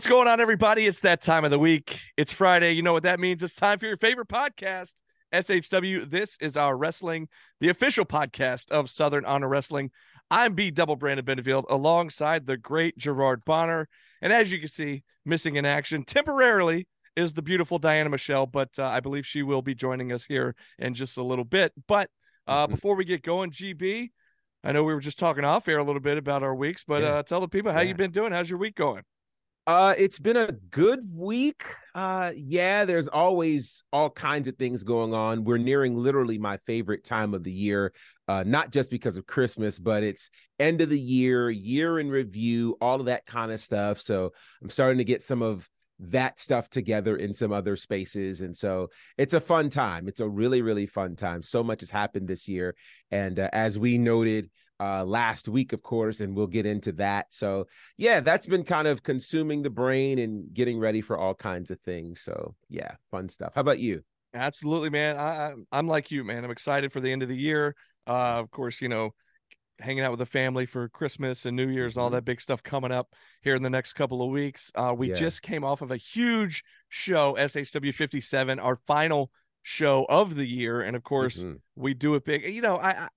What's going on, everybody? It's that time of the week. It's Friday. You know what that means. It's time for your favorite podcast, SHW. This is our wrestling, the official podcast of Southern Honor Wrestling. I'm B Double Brandon Benfield alongside the great Gerard Bonner. And as you can see, missing in action temporarily is the beautiful Diana Michelle, but uh, I believe she will be joining us here in just a little bit. But uh, Mhm. before we get going, GB, I know we were just talking off air a little bit about our weeks, but Yeah. uh, tell the people how Yeah. you been doing. How's your week going? Uh, it's been a good week. Uh, yeah, there's always all kinds of things going on. We're nearing literally my favorite time of the year, uh, not just because of Christmas, but it's end of the year, year in review, all of that kind of stuff. So I'm starting to get some of that stuff together in some other spaces. And so it's a fun time. It's a really, really fun time. So much has happened this year. And uh, as we noted, uh, last week, of course, and we'll get into that. So, yeah, that's been kind of consuming the brain and getting ready for all kinds of things. So, yeah, fun stuff. How about you? Absolutely, man. I, I'm like you, man. I'm excited for the end of the year. Uh, of course, you know, hanging out with the family for Christmas and New Year's, and all Mhm. that big stuff coming up here in the next couple of weeks. Uh, we Yeah. just came off of a huge show, SHW 57, our final show of the year, and of course, Mhm. we do it big. You know, I, I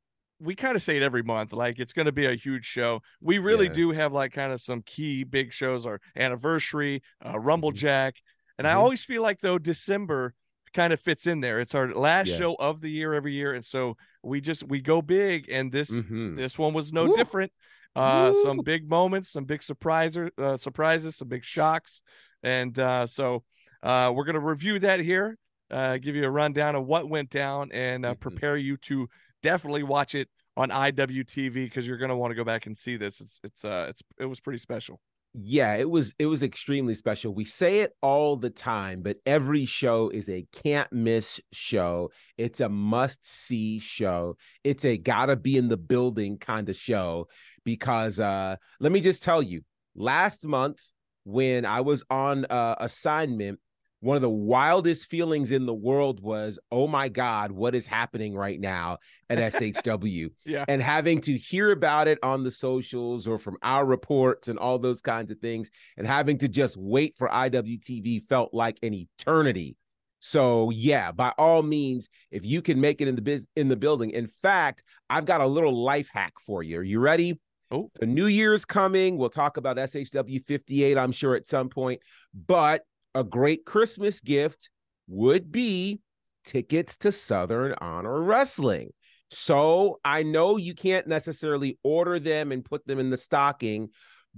we kind of say it every month, like it's going to be a huge show. We really Yeah. do have like kind of some key big shows, our anniversary, uh, Rumble Mhm. Jack, and I Mhm. always feel like though December kind of fits in there. It's our last Yeah. show of the year every year, and so we just we go big, and this Mhm. this one was no Woo. different. Uh, some big moments, some big surprises, uh, surprises, some big shocks, and uh, so uh, we're gonna review that here, uh, give you a rundown of what went down, and uh, Mhm. prepare you to definitely watch it on IWTV because you're gonna want to go back and see this. It's it's uh it's it was pretty special. Yeah, it was it was extremely special. We say it all the time, but every show is a can't miss show. It's a must see show. It's a gotta be in the building kind of show because uh let me just tell you, last month when I was on uh, assignment, one of the wildest feelings in the world was, "Oh my god, what is happening right now at SHW?" Yeah. and having to hear about it on the socials or from our reports and all those kinds of things and having to just wait for IWTV felt like an eternity. So yeah, by all means, if you can make it in the biz in the building. In fact, I've got a little life hack for you. Are you ready? Oh. The new year's coming. We'll talk about SHW 58, I'm sure, at some point. But a great Christmas gift would be tickets to Southern Honor Wrestling. So I know you can't necessarily order them and put them in the stocking,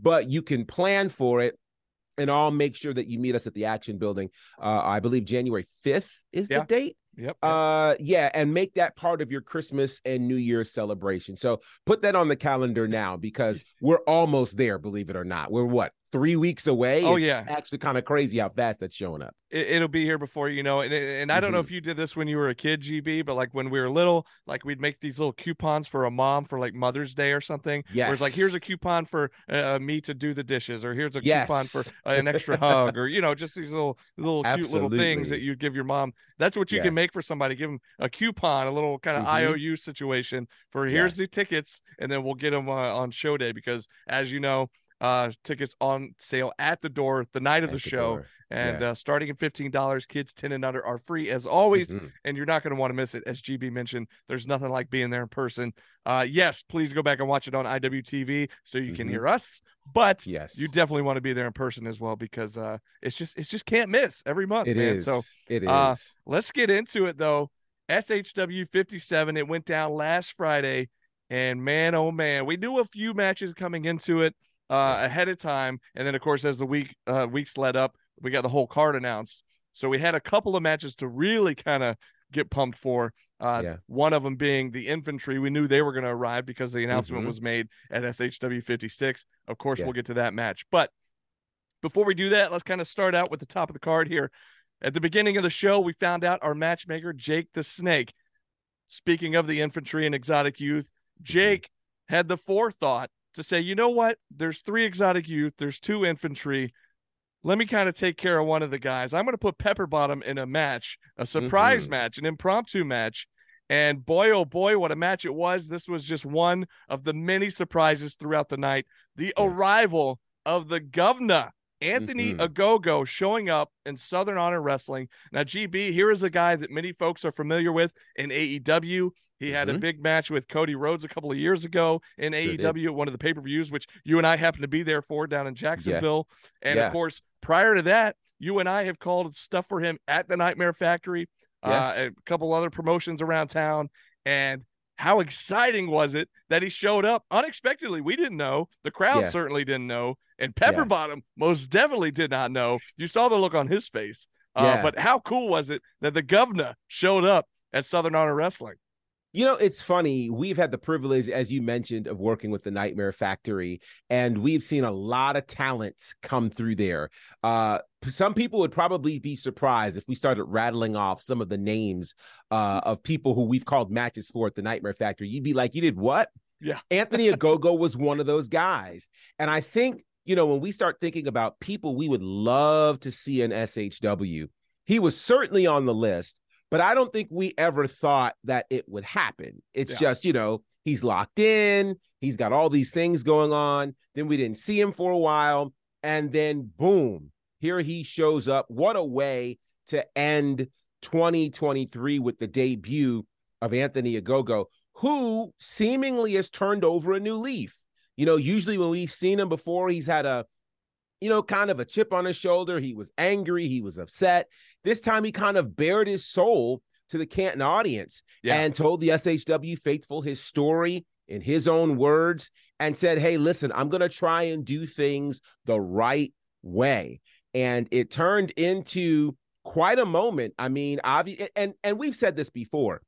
but you can plan for it. And I'll make sure that you meet us at the Action Building. Uh, I believe January 5th is Yeah. the date. Yep. yep. Uh yeah, and make that part of your Christmas and New Year's celebration. So put that on the calendar now because we're almost there, believe it or not. We're what, three weeks away? Oh, It's yeah. actually kind of crazy how fast that's showing up. it, it'll be here before you know. And, and I don't know Mhm. if you did this when you were a kid, GB, but like when we were little, like we'd make these little coupons for a mom for like Mother's Day or something. Where it's like, here's a coupon for uh, me to do the dishes, or here's a coupon Yes. for an extra hug, or you know, just these little little cute little things that Absolutely. you give your mom. That's what you Yeah. can make for somebody. Give them a coupon, a little kind of Mhm. IOU situation for here's the tickets, and then we'll get them uh, on show day because, as you know. Uh, tickets on sale at the door the night of At the show, and Yeah. uh, starting at fifteen dollars, kids ten and under are free as always, Mhm. and you're not going to want to miss it. As GB mentioned, there's nothing like being there in person. Uh, yes, please go back and watch it on IWTV so you can Mhm. hear us, but Yes. you definitely want to be there in person as well because uh, it's just it's just can't miss every month, It man. is. So it is. uh, let's get into it though. SHW 57, it went down last Friday, and man, oh man, we knew a few matches coming into it uh, ahead of time, and then of course as the week uh, weeks led up, we got the whole card announced. So we had a couple of matches to really kind of get pumped for. Uh, Yeah. One of them being the infantry. We knew they were going to arrive because the announcement Mhm. was made at SHW 56. Of course, Yeah. we'll get to that match. But before we do that, let's kind of start out with the top of the card here. At the beginning of the show, we found out our matchmaker, Jake the Snake. Speaking of the infantry and exotic youth, Jake had the forethought to say, you know what? There's three exotic youth, there's two infantry. Let me kind of take care of one of the guys. I'm going to put Pepper Bottom in a match, a surprise Mhm. match, an impromptu match. And boy, oh boy, what a match it was. This was just one of the many surprises throughout the night. The yeah. arrival of the governor, Anthony mm-hmm. Ogogo, showing up in Southern Honor Wrestling. Now, GB, here is a guy that many folks are familiar with in AEW. He had mm-hmm. a big match with Cody Rhodes a couple of years ago in sure AEW did. at one of the pay per views, which you and I happened to be there for down in Jacksonville. Yeah. And yeah. of course, prior to that, you and I have called stuff for him at the Nightmare Factory, uh, yes. uh, a couple other promotions around town. And how exciting was it that he showed up unexpectedly? We didn't know. The crowd yeah. certainly didn't know. And Pepper yeah. Most definitely did not know. You saw the look on his face. Uh, yeah. But how cool was it that the governor showed up at Southern Honor Wrestling? You know, it's funny. We've had the privilege, as you mentioned, of working with the Nightmare Factory, and we've seen a lot of talents come through there. Uh, some people would probably be surprised if we started rattling off some of the names uh, of people who we've called matches for at the Nightmare Factory. You'd be like, you did what? Yeah. Anthony Ogogo was one of those guys. And I think, you know, when we start thinking about people we would love to see in SHW, he was certainly on the list but I don't think we ever thought that it would happen. It's yeah. just, you know, he's locked in, he's got all these things going on. Then we didn't see him for a while. And then, boom, here he shows up. What a way to end 2023 with the debut of Anthony Ogogo, who seemingly has turned over a new leaf. You know, usually when we've seen him before, he's had a you know, kind of a chip on his shoulder. He was angry. He was upset. This time he kind of bared his soul to the Canton audience yeah. and told the SHW faithful his story in his own words and said, Hey, listen, I'm going to try and do things the right way. And it turned into quite a moment. I mean, obvi- and, and we've said this before.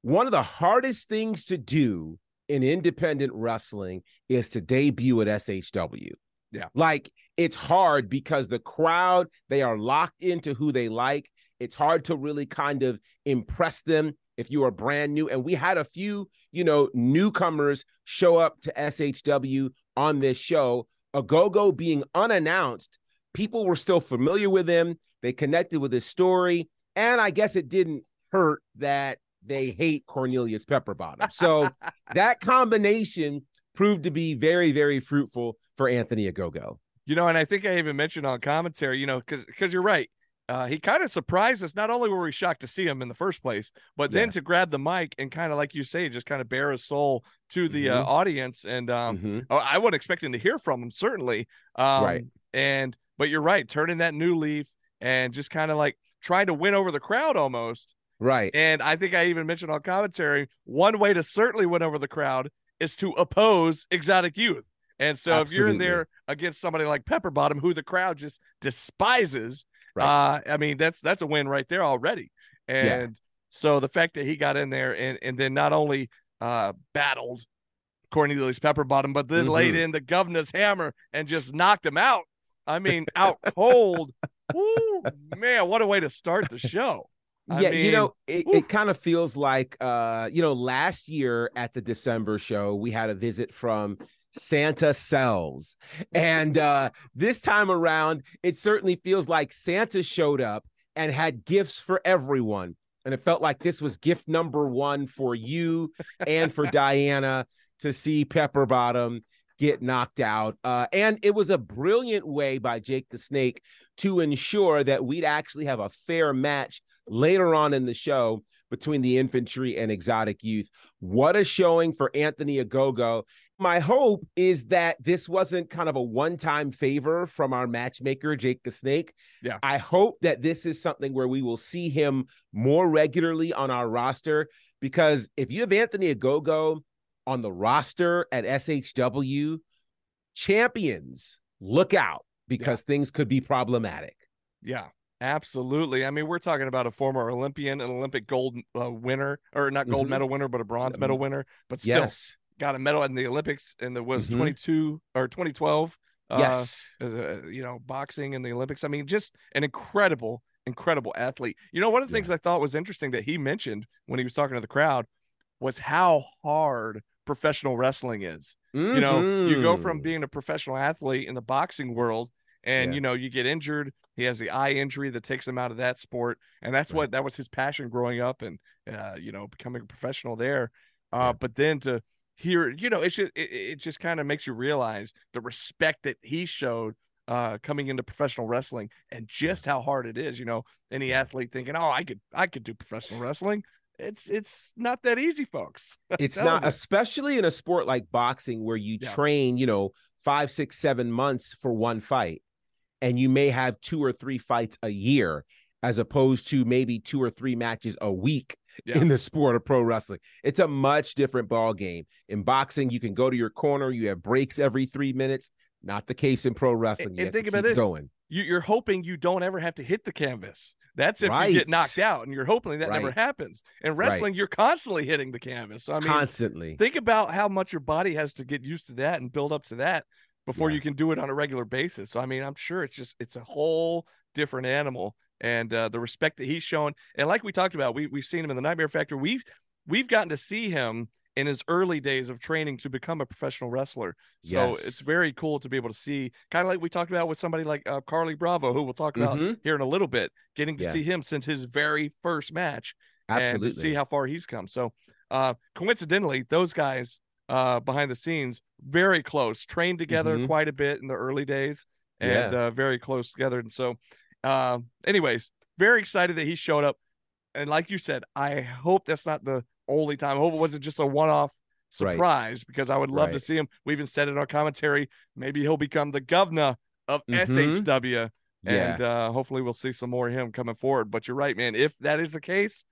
One of the hardest things to do in independent wrestling is to debut at SHW. Yeah. Like it's hard because the crowd, they are locked into who they like. It's hard to really kind of impress them if you are brand new. And we had a few, you know, newcomers show up to SHW on this show. Ogogo being unannounced, people were still familiar with him. They connected with his story. And I guess it didn't hurt that they hate Cornelius Pepperbottom. So that combination proved to be very, very fruitful for Anthony Ogogo. You know, and I think I even mentioned on commentary, you know, because because you're right. Uh, he kind of surprised us. Not only were we shocked to see him in the first place, but yeah. then to grab the mic and kind of, like you say, just kind of bare his soul to the uh, mm-hmm. uh, audience. And um, mm-hmm. Oh, I wasn't expecting to hear from him, certainly. Um, right. And but you're right, turning that new leaf and just kind of like trying to win over the crowd almost. Right. And I think I even mentioned on commentary one way to certainly win over the crowd is to oppose exotic youth. And so Absolutely. if you're in there against somebody like Pepper Bottom, who the crowd just despises, right. uh, I mean that's that's a win right there already. And yeah. so the fact that he got in there and and then not only uh, battled Cornelius Pepper Bottom, but then mm-hmm. laid in the governor's hammer and just knocked him out. I mean, out cold. Woo, man, what a way to start the show. I yeah, mean, you know, it, it kind of feels like uh, you know, last year at the December show, we had a visit from Santa Sells. And uh this time around, it certainly feels like Santa showed up and had gifts for everyone. And it felt like this was gift number one for you and for Diana to see Pepper Bottom get knocked out. Uh, and it was a brilliant way by Jake the Snake to ensure that we'd actually have a fair match later on in the show between the infantry and exotic youth. What a showing for Anthony Ogogo. My hope is that this wasn't kind of a one time favor from our matchmaker, Jake the Snake. Yeah. I hope that this is something where we will see him more regularly on our roster because if you have Anthony Ogogo on the roster at SHW, champions, look out because yeah. things could be problematic. Yeah. Absolutely. I mean, we're talking about a former Olympian, an Olympic gold uh, winner, or not gold mm-hmm. medal winner, but a bronze medal winner, but still yes. got a medal in the Olympics and there was mm-hmm. 22 or 2012. Uh, yes. A, you know, boxing in the Olympics. I mean, just an incredible, incredible athlete. You know, one of the things I thought was interesting that he mentioned when he was talking to the crowd was how hard professional wrestling is. Mm-hmm. You know, you go from mm-hmm. being a professional athlete in the boxing world and yeah. you know you get injured He has the eye injury that takes him out of that sport, and that's Right. what that was his passion growing up, and uh, you know, becoming a professional there. Uh. But then to hear, you know, it's just it, it just kind of makes you realize the respect that he showed uh coming into professional wrestling and just how hard it is you know any athlete thinking oh i could i could do professional wrestling it's it's not that easy folks it's not you. especially in a sport like boxing where you Yeah. train you know five six seven months for one fight and you may have two or three fights a year as opposed to maybe two or three matches a week Yeah. in the sport of pro wrestling it's a much different ball game in boxing you can go to your corner you have breaks every three minutes not the case in pro wrestling And- and think about this. going you, you're hoping you don't ever have to hit the canvas that's if you get knocked out and you're hoping that never happens in Right. wrestling you're constantly hitting the canvas so i mean constantly think about how much your body has to get used to that and build up to that before Yeah. you can do it on a regular basis. So I mean, I'm sure it's just it's a whole different animal and uh, the respect that he's shown and like we talked about, we we've seen him in the Nightmare Factory. We've we've gotten to see him in his early days of training to become a professional wrestler. So Yes. it's very cool to be able to see kind of like we talked about with somebody like uh, Carlie Bravo who we'll talk about Mhm. here in a little bit, getting to Yeah. see him since his very first match absolutely and to see how far he's come. So, uh, coincidentally, those guys uh, behind the scenes very close, trained together Mhm. quite a bit in the early days, and uh, very close together. And so, uh, anyways, very excited that he showed up. And like you said, I hope that's not the only time. I hope it wasn't just a one-off Right. surprise because I would love to see him. We even said in our commentary, maybe he'll become the governor of Mhm. SHW yeah and uh, hopefully we'll see some more of him coming forward. But you're right, man. If that is the case,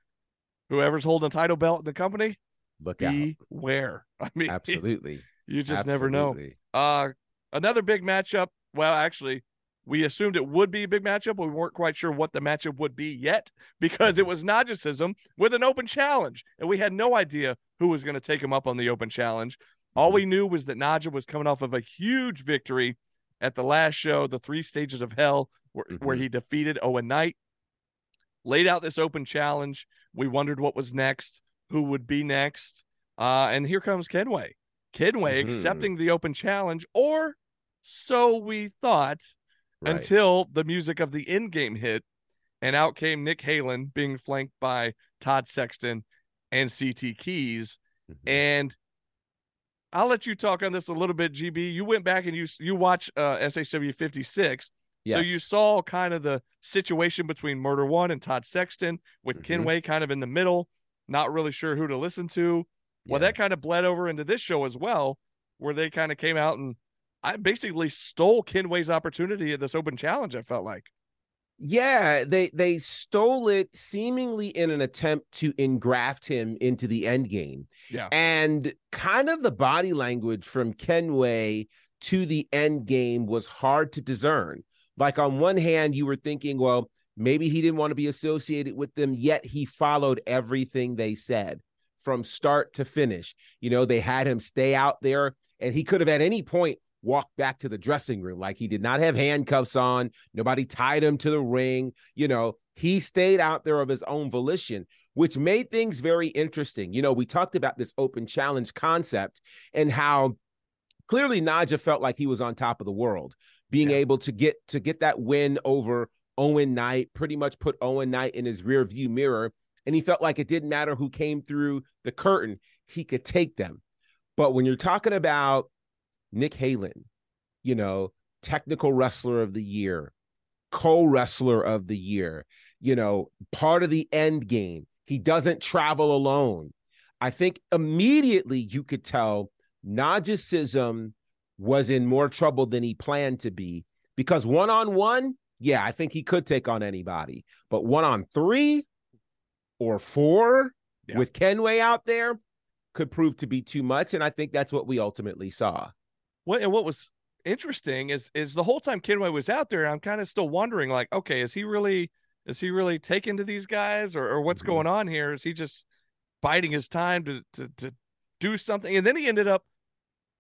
whoever's holding the title belt in the company, look out beware. I mean, absolutely you just never know. Uh, another big matchup. Well, actually, we assumed it would be a big matchup, but we weren't quite sure what the matchup would be yet because it was Najicism with an open challenge, and we had no idea who was going to take him up on the open challenge. All we knew was that Naja was coming off of a huge victory at the last show, the three stages of hell, where, where Mhm. he defeated Owen Knight. Laid out this open challenge. We wondered what was next, who would be next. Uh, and here comes Kenway. Kenway Mhm. accepting the open challenge, or so we thought, Right. until the music of the end game hit, and out came Nick Halen being flanked by Todd Sexton and CT Keys. Mhm. And I'll let you talk on this a little bit, GB. You went back and you you watch uh, SHW 56. So you saw kind of the situation between Murder One and Todd Sexton, with Mhm. Kenway kind of in the middle, not really sure who to listen to. Well, Yeah. that kind of bled over into this show as well, where they kind of came out and I basically stole Kenway's opportunity at this open challenge. I felt like, Yeah, they they stole it seemingly in an attempt to engraft him into the end game. Yeah. And kind of the body language from Kenway to the end game was hard to discern. Like on one hand, you were thinking, well, maybe he didn't want to be associated with them, yet he followed everything they said from start to finish. You know, they had him stay out there, and he could have at any point walked back to the dressing room. Like he did not have handcuffs on. Nobody tied him to the ring. You know, he stayed out there of his own volition, which made things very interesting. You know, we talked about this open challenge concept and how clearly Naja felt like he was on top of the world, being Yeah. able to get to get that win over Owen Knight, pretty much put Owen Knight in his rear view mirror. And he felt like it didn't matter who came through the curtain, he could take them. But when you're talking about Nick Halen, you know, technical wrestler of the year, co wrestler of the year, you know, part of the end game. He doesn't travel alone. I think immediately you could tell Najicism was in more trouble than he planned to be because one on one, yeah, I think he could take on anybody. But one on three or four Yeah. with Kenway out there could prove to be too much. And I think that's what we ultimately saw. What and what was interesting is is the whole time Kenway was out there, I'm kind of still wondering, like, okay, is he really is he really taken to these guys, or, or what's Mhm. going on here? Is he just biding his time to to to do something? And then he ended up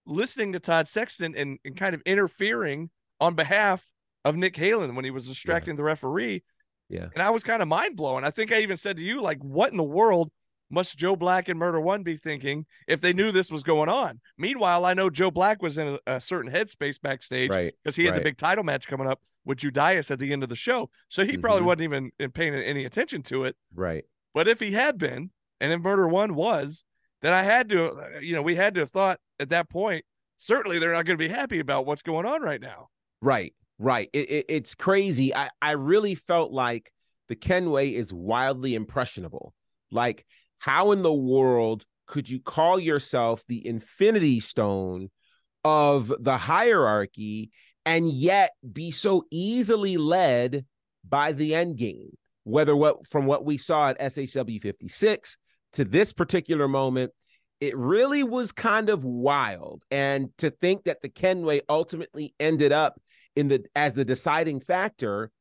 listening to Todd Sexton and, and kind of interfering on behalf of Nick Halen when he was distracting the referee. Yeah. And I was kind of mind blowing. I think I even said to you, like, what in the world must Joe Black and Murder One be thinking if they knew this was going on? Meanwhile, I know Joe Black was in a, a certain headspace backstage Right. because he had the big title match coming up with Judas at the end of the show. So he probably Mhm. wasn't even in paying any attention to it. Right. But if he had been, and if Murder One was, then I had to, uh, you know, we had to have thought at that point. Certainly, they're not going to be happy about what's going on right now. Right, right. It, it, it's crazy. I, I really felt like the Kenway is wildly impressionable. Like, how in the world could you call yourself the Infinity Stone of the hierarchy and yet be so easily led by the end game? Whether what from what we saw at SHW 56 to this particular moment, it really was kind of wild. And to think that the Kenway ultimately ended up in the as the deciding factor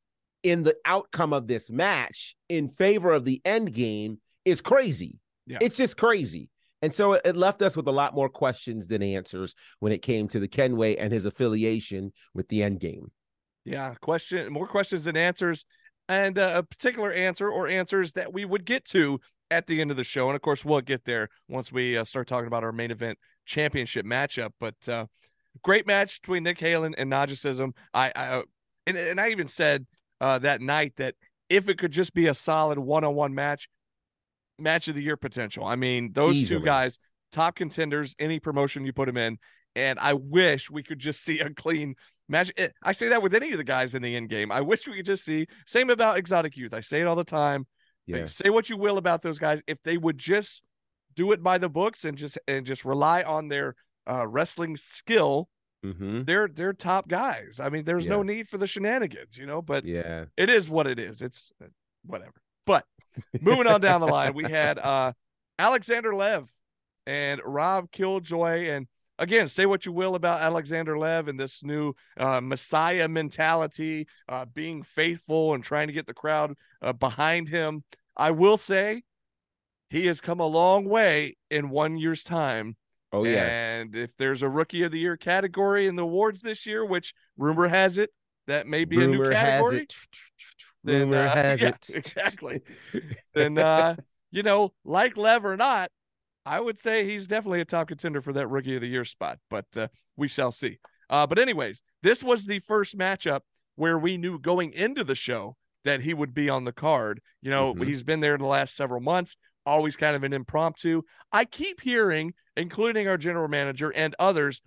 in the outcome of this match in favor of the end game is crazy. Yeah. It's just crazy. And so it, left us with a lot more questions than answers when it came to the Kenway and his affiliation with the end game. Yeah, question more questions than answers, and uh, a particular answer or answers that we would get to at the end of the show, and of course we'll get there once we uh, start talking about our main event championship matchup. But uh, great match between Nick Halen and Najicism. I, I uh, and and I even said uh, that night that if it could just be a solid one-on-one match, match of the year potential. I mean, those Easily. two guys, top contenders, any promotion you put them in. And I wish we could just see a clean match. Eh, I say that with any of the guys in the end game. I wish we could just see. Same about Exotic Youth. I say it all the time. Yeah. Say what you will about those guys. If they would just do it by the books and just and just rely on their uh, wrestling skill, Mm-hmm. they're they're top guys. I mean, there's no need for the shenanigans, you know. But Yeah. it is what it is. It's uh, whatever. But moving on down the line, we had uh Alexander Lev and Rob Killjoy. And again, say what you will about Alexander Lev and this new uh, Messiah mentality, uh, being faithful and trying to get the crowd uh, behind him. I will say he has come a long way in one year's time. Oh yes. And if there's a rookie of the year category in the awards this year, which rumor has it that may be a new Rumor has category, it. Then, Rumor uh, has yeah, it. exactly. then uh, you know, like Lev or not, I would say he's definitely a top contender for that rookie of the year spot, but uh, we shall see. Uh, but anyways, this was the first matchup where we knew going into the show that he would be on the card. You know, Mhm. he's been there in the last several months, always kind of an impromptu. I keep hearing, including our general manager and others,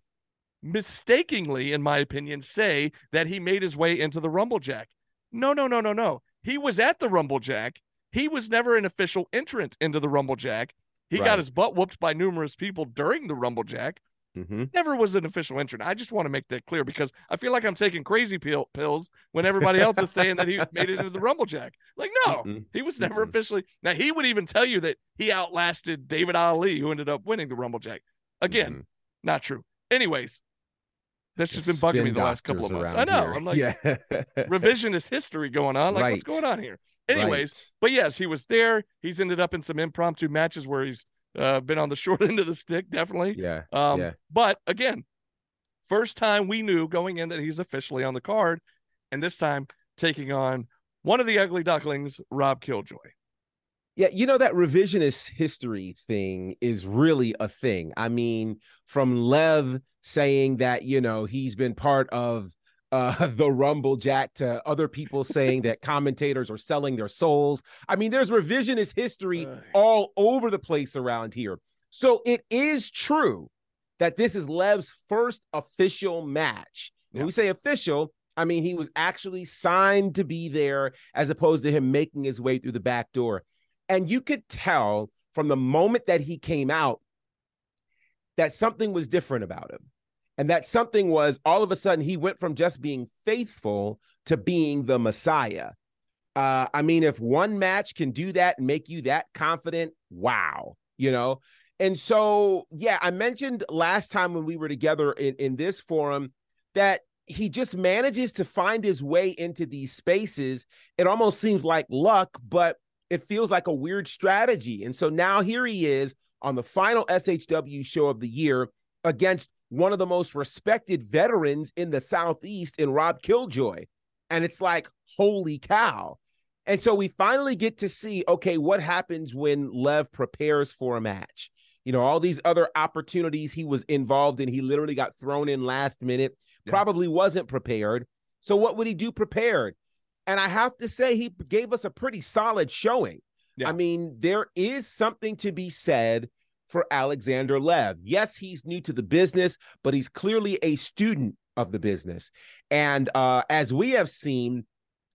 mistakenly, in my opinion, say that he made his way into the Rumble Jack. No, no, no, no, no. He was at the Rumble Jack. He was never an official entrant into the Rumble Jack. He Right. got his butt whooped by numerous people during the Rumble Jack. Mm-hmm. Never was an official entrant. I just want to make that clear because I feel like I'm taking crazy pill- pills when everybody else is saying that he made it into the Rumble Jack. Like, no, Mm-mm. he was never Mm-mm. officially. Now, he would even tell you that he outlasted David Ali, who ended up winning the Rumble Jack. Again, Mhm. not true. Anyways, that's just been bugging me the last couple of months. I know. here. I'm like, yeah. revisionist history going on. Like, what's going on here? Anyways, Right. but yes, he was there. He's ended up in some impromptu matches where he's uh, been on the short end of the stick, definitely. Yeah. Um, yeah. But again, first time we knew going in that he's officially on the card, and this time taking on one of the ugly ducklings, Rob Killjoy. Yeah, you know that revisionist history thing is really a thing. I mean, from Lev saying that, you know, he's been part of uh the Rumble Jack to other people saying that commentators are selling their souls. I mean, there's revisionist history all over the place around here. So it is true that this is Lev's first official match. When Yeah. we say official, I mean he was actually signed to be there as opposed to him making his way through the back door. And you could tell from the moment that he came out that something was different about him. And that something was all of a sudden he went from just being faithful to being the Messiah. Uh, I mean, if one match can do that and make you that confident, wow, you know. And so, yeah, I mentioned last time when we were together in, in this forum that he just manages to find his way into these spaces. It almost seems like luck, but it feels like a weird strategy. And so now here he is on the final SHW show of the year against one of the most respected veterans in the Southeast in Rob Killjoy. And it's like, holy cow. And so we finally get to see okay, what happens when Lev prepares for a match? You know, all these other opportunities he was involved in, he literally got thrown in last minute, yeah. probably wasn't prepared. So, what would he do prepared? And I have to say, he gave us a pretty solid showing. Yeah. I mean, there is something to be said for Alexander Lev. Yes, he's new to the business, but he's clearly a student of the business. And uh, as we have seen,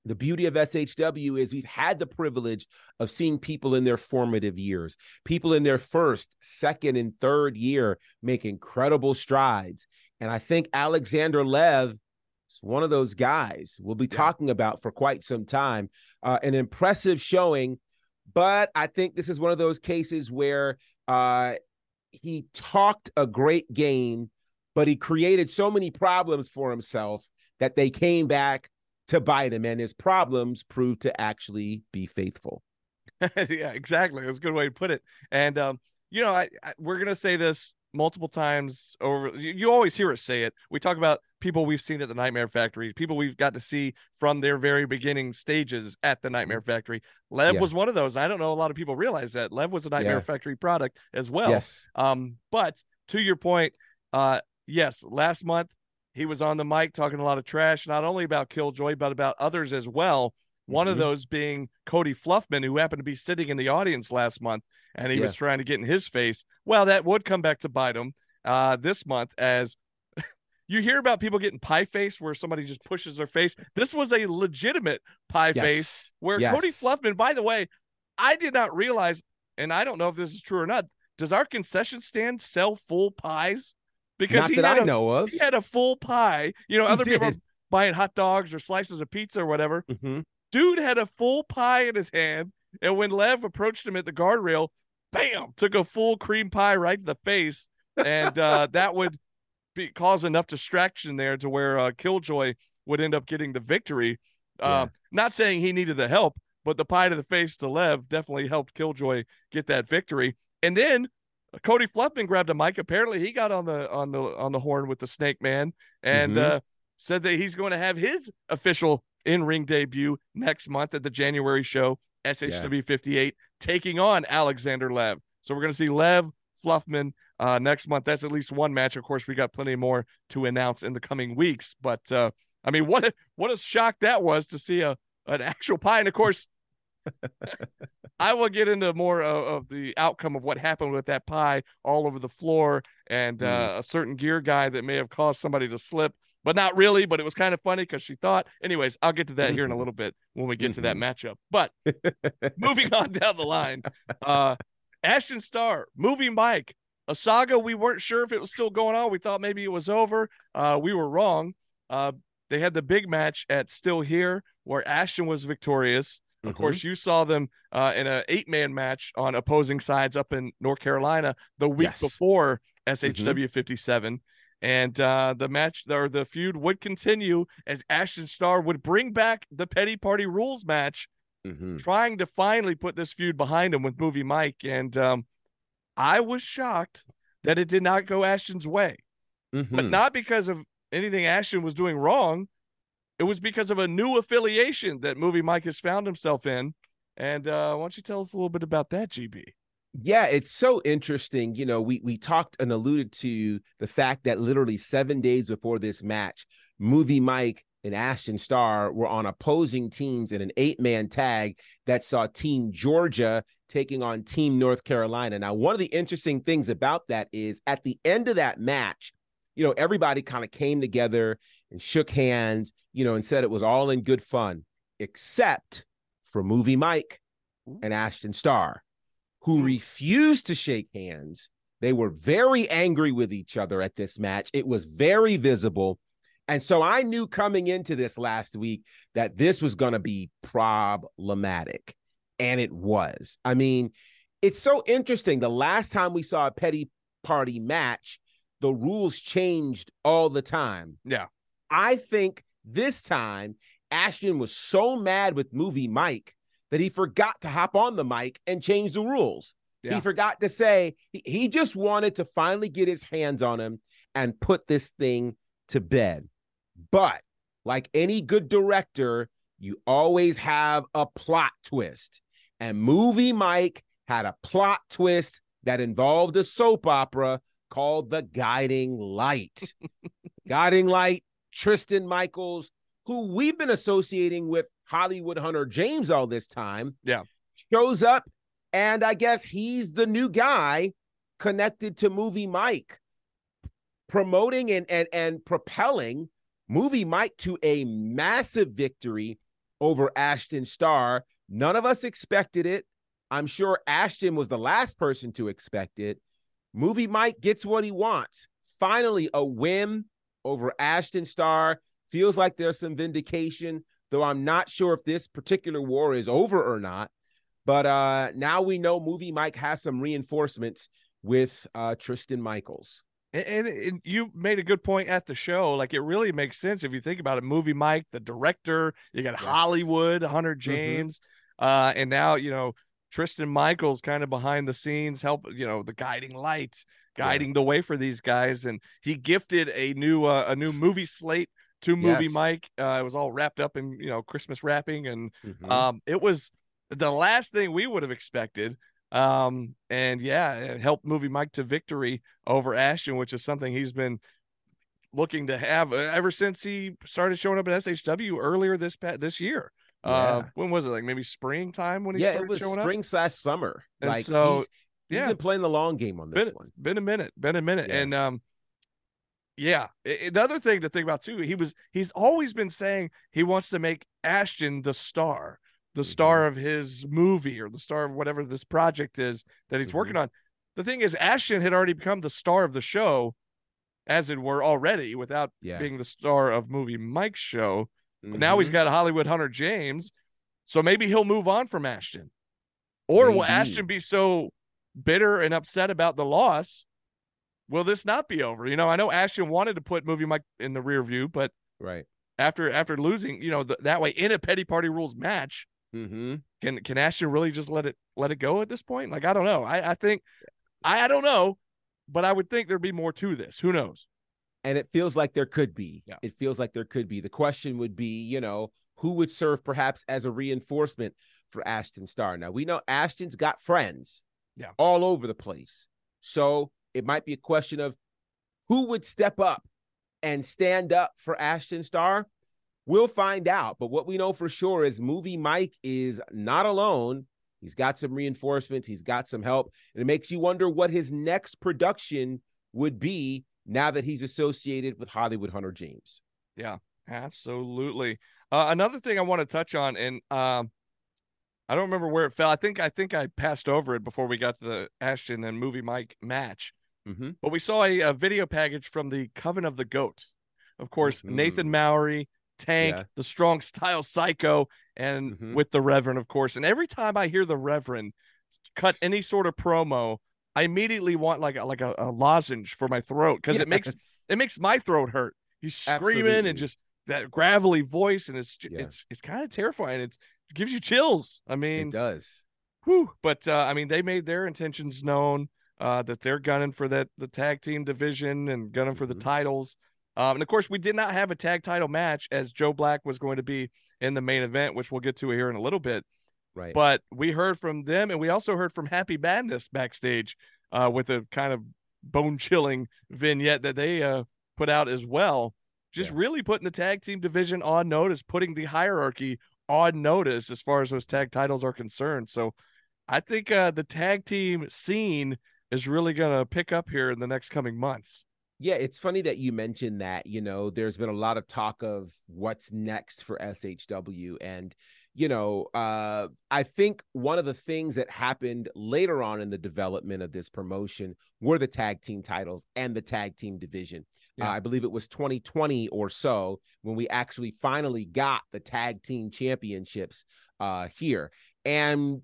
the beauty of SHW is we've had the privilege of seeing people in their formative years, people in their first, second, and third year make incredible strides. And I think Alexander Lev is one of those guys we'll be talking about for quite some time. Uh, an impressive showing, but I think this is one of those cases where uh, he talked a great game, but he created so many problems for himself that they came back to bite him, and his problems proved to actually be faithful. yeah, exactly. That's a good way to put it. And um, you know, I, I, we're gonna say this multiple times over. You, you, always hear us say it. We talk about people we've seen at the Nightmare Factory, people we've got to see from their very beginning stages at the Nightmare Factory. Lev yeah. was one of those. I don't know a lot of people realize that Lev was a Nightmare yeah. Factory product as well. Yes. Um, but to your point, uh, yes, last month he was on the mic talking a lot of trash, not only about Killjoy, but about others as well. One mm-hmm. of those being Cody Fluffman, who happened to be sitting in the audience last month, and he yeah. was trying to get in his face. Well, that would come back to bite him uh, this month as you hear about people getting pie face where somebody just pushes their face. This was a legitimate pie yes. face where yes. Cody Fluffman, by the way, I did not realize, and I don't know if this is true or not. Does our concession stand sell full pies? because Not he that I a, know of. He had a full pie. You know, other people buying hot dogs or slices of pizza or whatever. Mm-hmm. Dude had a full pie in his hand, and when Lev approached him at the guardrail, bam, took a full cream pie right to the face, and uh, that would be cause enough distraction there to where uh, Killjoy would end up getting the victory. Uh, Not saying he needed the help, but the pie to the face to Lev definitely helped Killjoy get that victory. And then Cody Fluffman grabbed a mic. Apparently, he got on the on the on the horn with the Snake Man and mm-hmm. uh, said that he's going to have his official in ring debut next month at the January show, SHW 58, taking on Alexander Lev. So we're going to see Lev Fluffman uh, next month. That's at least one match. Of course, we got plenty more to announce in the coming weeks. But uh, I mean, what a, what a shock that was to see a an actual pie. And of course, I will get into more of, of, the outcome of what happened with that pie all over the floor and mm. uh, a certain gear guy that may have caused somebody to slip, but not really. But it was kind of funny because she thought. Anyways, I'll get to that here in a little bit when we get mm-hmm. to that mm-hmm. matchup. But moving on down the line, uh, Ashton Starr, movie Mike, a saga we weren't sure if it was still going on. We thought maybe it was over. Uh, we were wrong. Uh, they had the big match at Still Here where Ashton was victorious. Of mm-hmm. course, you saw them uh, in an eight man match on opposing sides up in North Carolina the week yes. before SHW mm-hmm. 57. And uh, the match or the feud would continue as Ashton Starr would bring back the Petty Party Rules match, mm-hmm. trying to finally put this feud behind him with Movie Mike. And um, I was shocked that it did not go Ashton's way, but mm-hmm. not because of anything Ashton was doing wrong it was because of a new affiliation that movie Mike has found himself in. And uh, why don't you tell us a little bit about that, GB? Yeah, it's so interesting. You know, we we talked and alluded to the fact that literally seven days before this match, movie Mike and Ashton Starr were on opposing teams in an eight-man tag that saw Team Georgia taking on Team North Carolina. Now, one of the interesting things about that is at the end of that match, you know, everybody kind of came together and shook hands, you know, and said it was all in good fun, except for movie Mike and Ashton Starr, who refused to shake hands. They were very angry with each other at this match. It was very visible. And so I knew coming into this last week that this was going to be problematic. And it was. I mean, it's so interesting. The last time we saw a petty party match, the rules changed all the time. Yeah. I think this time Ashton was so mad with movie Mike that he forgot to hop on the mic and change the rules. Yeah. He forgot to say he, he just wanted to finally get his hands on him and put this thing to bed. But like any good director, you always have a plot twist. And movie Mike had a plot twist that involved a soap opera called The Guiding Light. Guiding Light, Tristan Michaels, who we've been associating with Hollywood Hunter James all this time. Yeah. Shows up, and I guess he's the new guy connected to Movie Mike, promoting and and, and propelling Movie Mike to a massive victory over Ashton Starr. None of us expected it. I'm sure Ashton was the last person to expect it. Movie Mike gets what he wants. Finally, a win over Ashton Starr. Feels like there's some vindication, though I'm not sure if this particular war is over or not. But uh now we know Movie Mike has some reinforcements with uh Tristan Michaels. And, and, and, you made a good point at the show. Like it really makes sense if you think about it. Movie Mike, the director, you got yes. Hollywood, Hunter mm-hmm. James, mm-hmm. uh, and now you know Tristan Michaels kind of behind the scenes, help you know the guiding light, guiding yeah. the way for these guys. And he gifted a new uh, a new movie slate to Movie yes. Mike. Uh, it was all wrapped up in you know Christmas wrapping, and mm-hmm. um, it was the last thing we would have expected. Um, and yeah, it helped Movie Mike to victory over Ashton, which is something he's been looking to have uh, ever since he started showing up at SHW earlier this this year. Uh, yeah. Uh, when was it? Like maybe springtime when he yeah, it was showing spring up? slash summer. And like so, he's, he's yeah. been playing the long game on this been, one. Been a minute, been a minute, yeah. and um, yeah. The other thing to think about too, he was he's always been saying he wants to make Ashton the star, the mm-hmm. star of his movie or the star of whatever this project is that he's mm-hmm. working on. The thing is, Ashton had already become the star of the show, as it were, already without yeah. being the star of movie Mike's show. Mm-hmm. now he's mm-hmm. got Hollywood Hunter James. So maybe he'll move on from Ashton. Or will Ashton be so bitter and upset about the loss? Will this not be over? You know, I know Ashton wanted to put movie Mike in the rear view, but right after after losing, you know, th- that way in a petty party rules match, mm-hmm. can can Ashton really just let it let it go at this point? Like I don't know. I I think I I don't know, but I would think there'd be more to this. Who knows? and it feels like there could be. Yeah. It feels like there could be. The question would be, you know, who would serve perhaps as a reinforcement for Ashton Starr? Now we know Ashton's got friends, yeah, all over the place. So it might be a question of who would step up and stand up for Ashton Starr. We'll find out. But what we know for sure is movie Mike is not alone. He's got some reinforcements, he's got some help. And it makes you wonder what his next production would be now that he's associated with Hollywood Hunter James. Yeah, absolutely. Uh, another thing I want to touch on, and um, I don't remember where it fell. I think I think I passed over it before we got to the Ashton and Movie Mike match. Mm-hmm. But we saw a, a, video package from the Coven of the Goat. Of course, mm-hmm. Nathan Mowry, Tank, yeah. the strong style psycho, and mm-hmm. with the Reverend, of course. And every time I hear the Reverend cut any sort of promo, I immediately want like a, like a, a lozenge for my throat because yes. it makes it makes my throat hurt. He's screaming Absolutely. and just that gravelly voice, and it's yeah. it's it's kind of terrifying. It's, it gives you chills. I mean, it does. Whew. But uh, I mean, they made their intentions known uh, that they're gunning for that the tag team division and gunning for mm-hmm. the titles. Um, and of course, we did not have a tag title match as Joe Black was going to be in the main event, which we'll get to here in a little bit. Right. But we heard from them, and we also heard from Happy Madness backstage uh, with a kind of bone chilling vignette that they uh, put out as well. Just yeah. really putting the tag team division on notice, putting the hierarchy on notice as far as those tag titles are concerned. So I think uh, the tag team scene is really going to pick up here in the next coming months. Yeah, it's funny that you mentioned that. You know, there's been a lot of talk of what's next for SHW. And you know, uh, I think one of the things that happened later on in the development of this promotion were the tag team titles and the tag team division. Uh, yeah. Uh, I believe it was 2020 or so when we actually finally got the tag team championships uh, here. And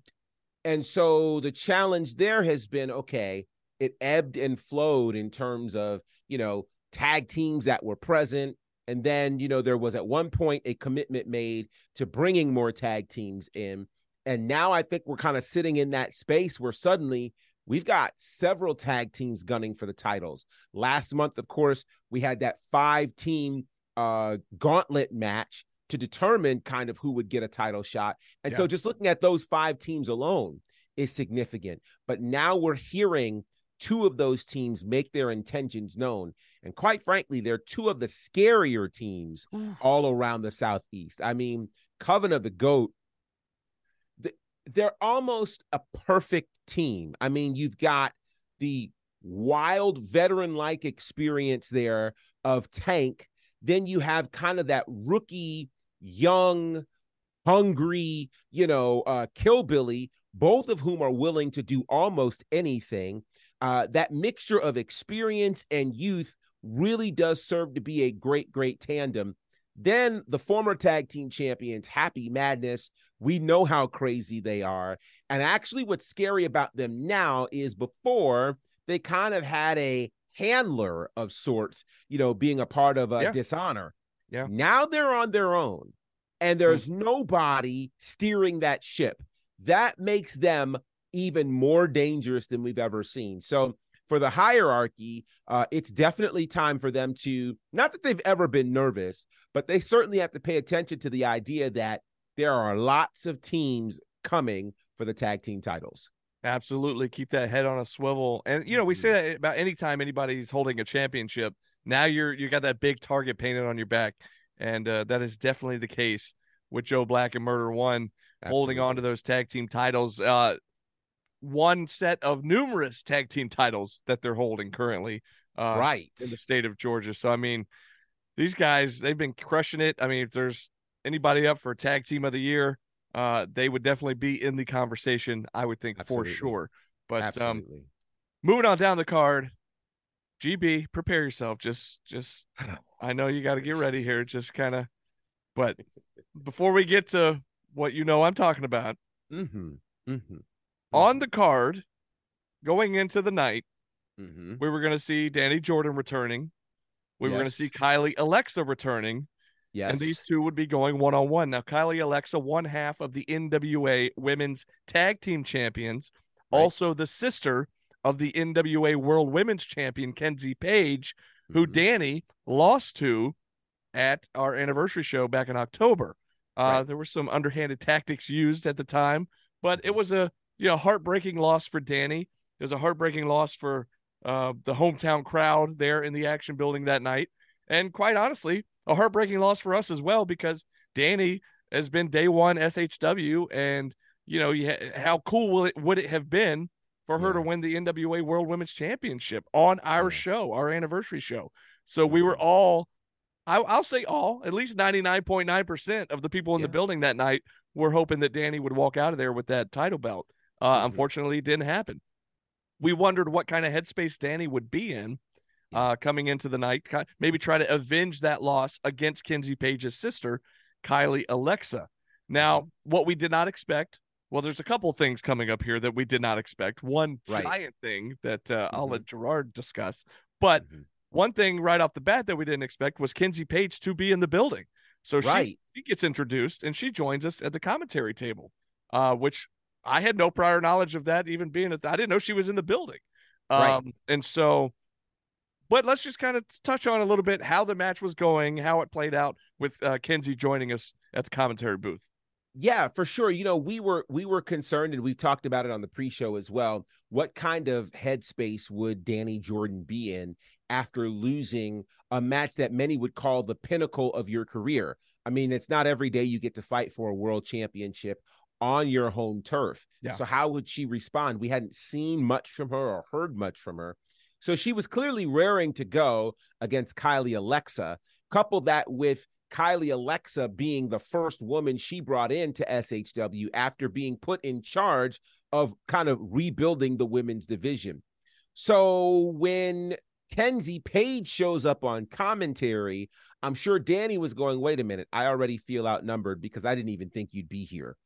and so the challenge there has been okay, it ebbed and flowed in terms of, you know, tag teams that were present, and then, you know, there was at one point a commitment made to bringing more tag teams in. And now I think we're kind of sitting in that space where suddenly we've got several tag teams gunning for the titles. Last month, of course, we had that five team uh, gauntlet match to determine kind of who would get a title shot. And Yeah. so just looking at those five teams alone is significant. But now we're hearing two of those teams make their intentions known. And quite frankly, they're two of the scarier teams all around the Southeast. I mean, Coven of the Goat, they're almost a perfect team. I mean, you've got the wild veteran like experience there of Tank. Then you have kind of that rookie, young, hungry, you know, uh, Killbilly, both of whom are willing to do almost anything. Uh, that mixture of experience and youth really does serve to be a great, great tandem. Then the former tag team champions, Happy Madness, we know how crazy they are. And actually, what's scary about them now is before they kind of had a handler of sorts, you know, being a part of a Yeah. dishonor. Yeah. Now they're on their own and there's nobody steering that ship. That makes them even more dangerous than we've ever seen. So, for the hierarchy, uh, it's definitely time for them to not that they've ever been nervous, but they certainly have to pay attention to the idea that there are lots of teams coming for the tag team titles. Absolutely. Keep that head on a swivel. And you know, we say that about anytime anybody's holding a championship. Now you're you got that big target painted on your back. And uh, that is definitely the case with Joe Black and Murder One holding on to those tag team titles. Uh one set of numerous tag team titles that they're holding currently uh right. in the state of Georgia. So I mean, these guys, they've been crushing it. I mean, if there's anybody up for tag team of the year, uh, they would definitely be in the conversation, I would think Absolutely. for sure. But um moving on down the card, GB, prepare yourself. Just just I know you gotta get ready here. Just kind of but before we get to what you know I'm talking about, mm-hmm. Mm-hmm. on the card, going into the night, mm-hmm. we were gonna see Danny Jordan returning. We were gonna see Kylie Alexa returning. Yes. And these two would be going one on one. Now, Kylie Alexa, one half of the NWA Women's Tag Team Champions, Right. also the sister of the NWA World Women's Champion, Kenzie Paige, who Mhm. Danny lost to at our anniversary show back in October. Uh, Right. There were some underhanded tactics used at the time, but it Mhm. was a you know heartbreaking loss for Danny. It was a heartbreaking loss for uh, the hometown crowd there in the action building that night, and quite honestly, a heartbreaking loss for us as well because Danny has been day one SHW, and you know you ha- how cool will it would it have been for her to win the NWA World Women's Championship on our Yeah. show, our anniversary show. So we were Mhm. all, I, I'll say all, at least 99.9% of the people in the building that night were hoping that Danny would walk out of there with that title belt. Uh, Mhm. Unfortunately, it didn't happen. We wondered what kind of headspace Danny would be in uh, coming into the night, maybe try to avenge that loss against Kenzie Paige's sister, Kylie Alexa. Now, Mm-hmm. what we did not expect, well, there's a couple things coming up here that we did not expect. One Right. giant thing that uh, I'll Mhm. let Gerard discuss, but Mhm. one thing right off the bat that we didn't expect was Kenzie Paige to be in the building. So she Right. she gets introduced and she joins us at the commentary table, uh, which I had no prior knowledge of that even being at. I didn't know she was in the building. Right. Um, and so, but let's just kind of touch on a little bit how the match was going, how it played out with uh, Kenzie joining us at the commentary booth. Yeah, for sure. You know, we were we were concerned, and we've talked about it on the pre-show as well. What kind of headspace would Danny Jordan be in after losing a match that many would call the pinnacle of your career? I mean, it's not every day you get to fight for a world championship on your home turf. Yeah. So how would she respond? We hadn't seen much from her or heard much from her. So she was clearly raring to go against Kylie Alexa. Couple that with Kylie Alexa being the first woman she brought into SHW after being put in charge of kind of rebuilding the women's division. So when Kenzie Paige shows up on commentary, I'm sure Danny was going, wait a minute, I already feel outnumbered because I didn't even think you'd be here.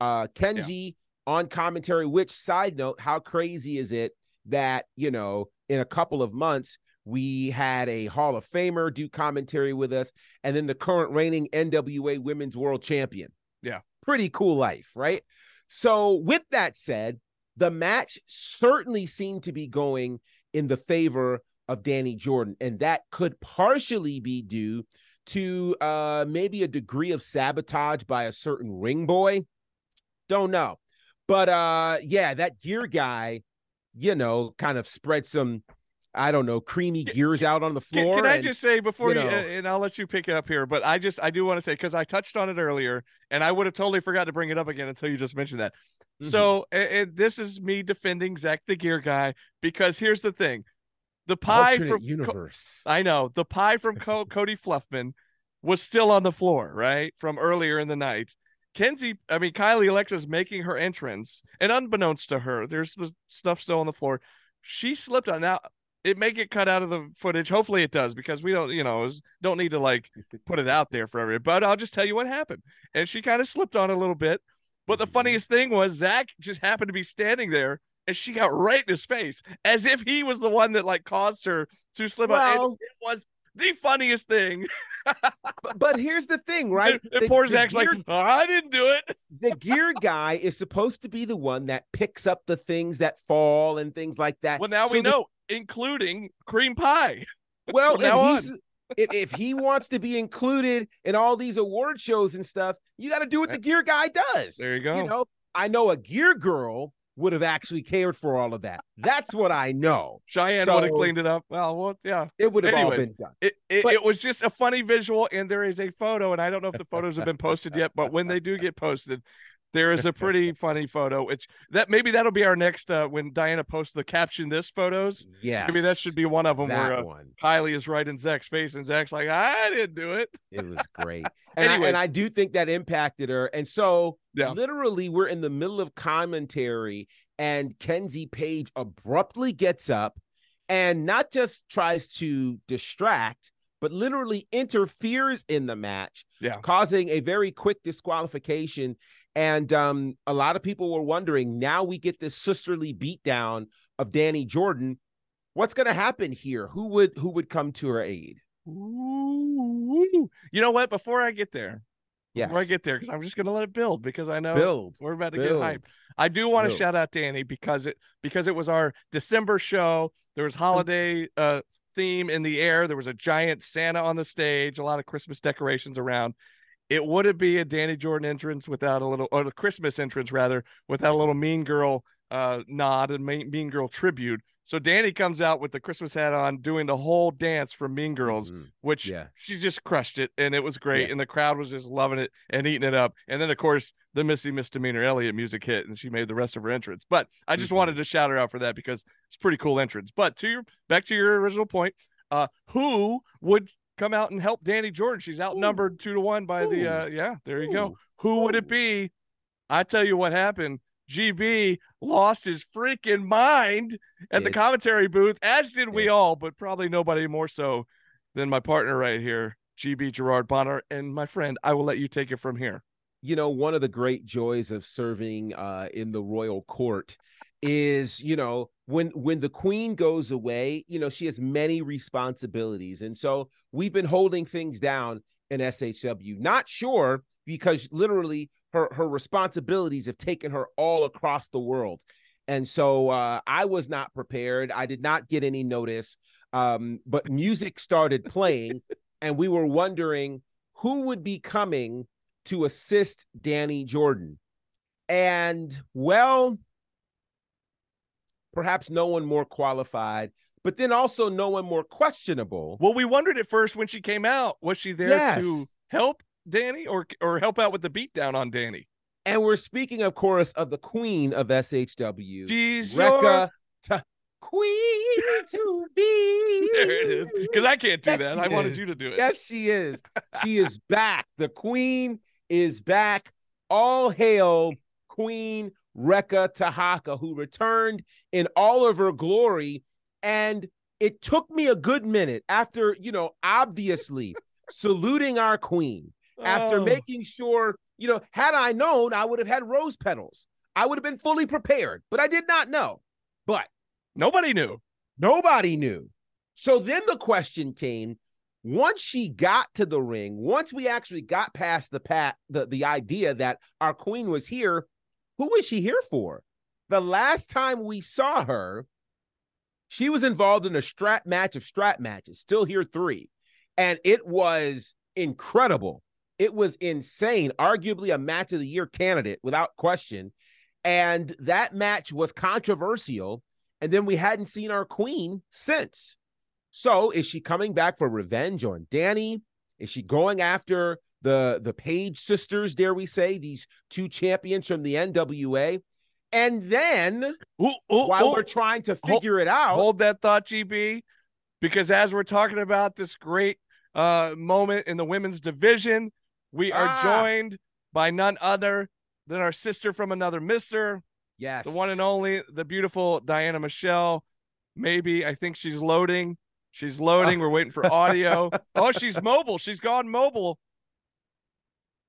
Uh Kenzie on commentary, which side note, how crazy is it that, you know, in a couple of months, we had a Hall of Famer do commentary with us, and then the current reigning NWA Women's World Champion. Yeah. Pretty cool life, right? So, with that said, the match certainly seemed to be going in the favor of Danny Jordan, and that could partially be due to uh maybe a degree of sabotage by a certain ring boy. Don't know. But uh yeah, that gear guy, you know, kind of spread some I don't know, creamy gears out on the floor. Can, can I and, just say before you, you and I'll let you pick it up here, but I just I do want to say because I touched on it earlier, and I would have totally forgot to bring it up again until you just mentioned that. Mhm. So a- and this is me defending Zach the Gear Guy because here's the thing, the pie alternate from Co- universe. I know the pie from Co- Cody Fluffman was still on the floor, right? From earlier in the night. Kenzie, I mean, Kylie Alexa's making her entrance, and unbeknownst to her, there's the stuff still on the floor. She slipped on. Now, it may get cut out of the footage. Hopefully, it does because we don't, you know, don't need to like put it out there for everybody. But I'll just tell you what happened. And she kind of slipped on a little bit. But the funniest thing was Zach just happened to be standing there and she got right in his face as if he was the one that like caused her to slip on. And Well- it was the funniest thing. but, but here's the thing, right? And, and The- poor the Zach's gear- like, "Oh, I didn't do it. the gear guy is supposed to be the one that picks up the things that fall and things like that. Well, now So we the- know, including cream pie. Well, if, he's, if if he wants to be included in all these award shows and stuff, you got to do what the gear guy does. There you go. You know, I know a gear girl would have actually cared for all of that. That's what I know. Cheyenne would have so- cleaned it up. Well, well, yeah. It would have all been done. It, it, But- it was just a funny visual, and there is a photo, and I don't know if the photos have been posted yet, but when they do get posted, there is a pretty funny photo. Which that maybe that'll be our next uh, when Diana posts the caption this photos. Yeah, Maybe that should be one of them that where uh, one. Kylie is right in Zach's face, and Zach's like, "I didn't do it." It was great. And, I, and I do think that impacted her. And so Yeah. literally we're in the middle of commentary and Kenzie Paige abruptly gets up and not just tries to distract, but literally interferes in the match, Yeah. causing a very quick disqualification. And um, a lot of people were wondering now we get this sisterly beatdown of Danny Jordan. What's going to happen here? Who would who would come to her aid? Ooh. You know what? Before I get there, Yes, before I get there, because I'm just gonna let it build because I know build. we're about to get build. hyped. I do want to shout out Danny because it because it was our December show. There was holiday uh theme in the air. There was a giant Santa on the stage, a lot of Christmas decorations around. It wouldn't be a Danny Jordan entrance without a little or the Christmas entrance rather without a little mean girl uh nod and mean, mean girl tribute. So Danny comes out with the Christmas hat on doing the whole dance from Mean Girls Mhm. which Yeah. she just crushed it and it was great Yeah. and the crowd was just loving it and eating it up and then of course the missy misdemeanor elliott music hit and she made the rest of her entrance but i just Mhm. wanted to shout her out for that because it's a pretty cool entrance but to your back to your original point uh who would come out and help danny jordan. She's outnumbered two to one by the uh yeah there you go. Who would it be? I tell you what happened. Gb lost his freaking mind at the commentary booth as did we all but probably nobody more so than my partner right here, GB Gerard Bonner, and my friend. I will let you take it from here. you know one of the great joys of serving uh in the royal court is you know when when the queen goes away you know she has many responsibilities. And so we've been holding things down in shw not sure because literally her her responsibilities have taken her all across the world. And so uh i was not prepared. I did not get any notice. Um but music started playing and we were wondering who would be coming to assist Danny Jordan. And well, perhaps no one more qualified, but then also no one more questionable. Well, we wondered at first when she came out, was she there Yes. to help Danny or or help out with the beatdown on Danny? And we're speaking, of course, of the queen of SHW, She's your... Ta- queen to be. There it is. Because I can't do Yes, that. I wanted you to do it. Yes, she is. She is back. The queen is back. All hail Queen Reka Tehaka, who returned in all of her glory. And it took me a good minute after, you know, obviously saluting our queen, after Oh. making sure, you know, had I known, I would have had rose petals. I would have been fully prepared, but I did not know. But Nobody knew. Nobody knew. So then the question came once she got to the ring, once we actually got past the pat the, the idea that our queen was here, who was she here for? The last time we saw her, she was involved in a strap match of strap matches, still here three. And it was incredible. It was insane, arguably a match of the year candidate without question. And that match was controversial. And then we hadn't seen our queen since. So is she coming back for revenge on Danny? Is she going after the the Paige sisters, dare we say, these two champions from the NWA? And then Ooh, ooh, while ooh. we're trying to Hold- figure it out, hold that thought, GB, because as we're talking about this great uh, moment in the women's division, we are Ah. joined by none other than our sister from another Mister, yes, the one and only, the beautiful Diana Michelle. Maybe I think she's loading. She's loading. We're waiting for audio. oh, she's mobile. She's gone mobile.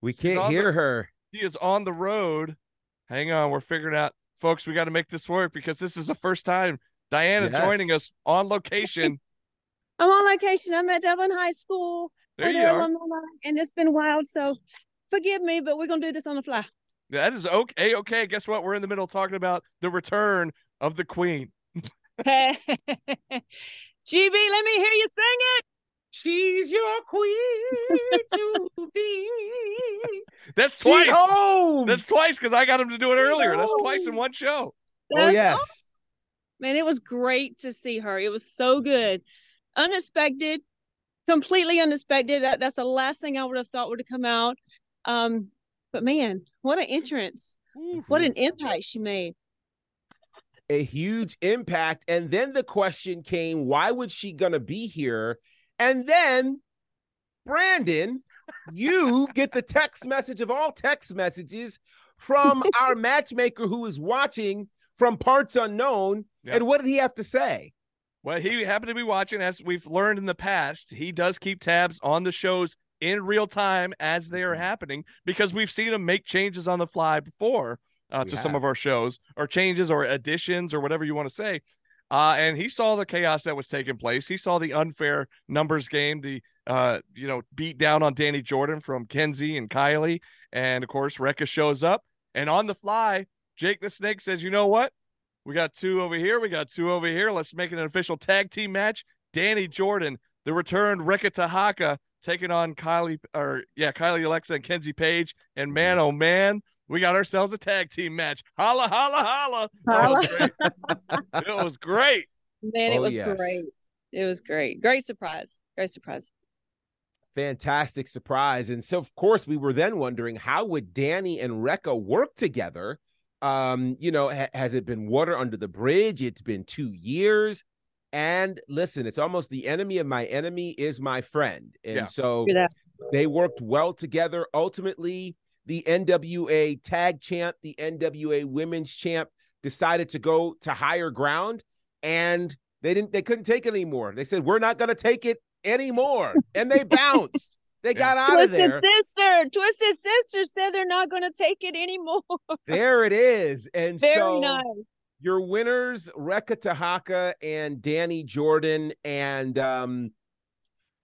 We can't on the- hear her. She is on the road. Hang on, we're figuring out, folks. We got to make this work because this is the first time Diana Yes. joining us on location. I'm on location. I'm at Dublin High School. There you are. alumni, and it's been wild. So forgive me, but we're gonna do this on the fly. That is okay. Okay, guess what? We're in the middle talking about the return of the Queen. GB, let me hear you sing it. She's your queen to be. That's She's twice. home. That's twice because I got him to do it earlier. That's twice in one show. oh That's yes. Man, it was great to see her. It was so good. Unexpected, completely unexpected. That, that's the last thing I would have thought would have come out. Um, but man, what an entrance. What an impact she made. a huge impact. And then the question came, why would she gonna be here? And then Brandon, you get the text message of all text messages from our matchmaker who is watching from parts unknown. Yeah. And what did he have to say? Well, he happened to be watching, as we've learned in the past. He does keep tabs on the shows in real time as they are happening because we've seen him make changes on the fly before uh, to some of our shows, or changes, or additions, or whatever you want to say. Uh, and he saw the chaos that was taking place. He saw the unfair numbers game, the uh, you know, beat down on Danny Jordan from Kenzie and Kylie, and of course, Reka shows up, and on the fly, Jake the Snake says, "You know what? We got two over here. We got two over here. Let's make it an official tag team match. Danny Jordan, the returned Reka Tehaka, taking on Kylie or yeah, Kylie Alexa and Kenzie Paige. And man, oh man, we got ourselves a tag team match. Holla, holla, holla. That was great. it was great. Man, it Oh, was yes. great. It was great. Great surprise. Great surprise. Fantastic surprise. And so, of course, we were then wondering how would Danny and Reka work together? Um, you know, ha- has it been water under the bridge? It's been two years. And listen, it's almost the enemy of my enemy is my friend. And Yeah. so Yeah. they worked well together. Ultimately, the NWA tag champ, the NWA women's champ decided to go to higher ground and they didn't they couldn't take it anymore. They said, We're not gonna take it anymore. And they bounced. They got out of Twisted there. Sister. Twisted Sister said they're not going to take it anymore. There it is. And Very so nice. your winners, Reka Tehaka and Danny Jordan. And um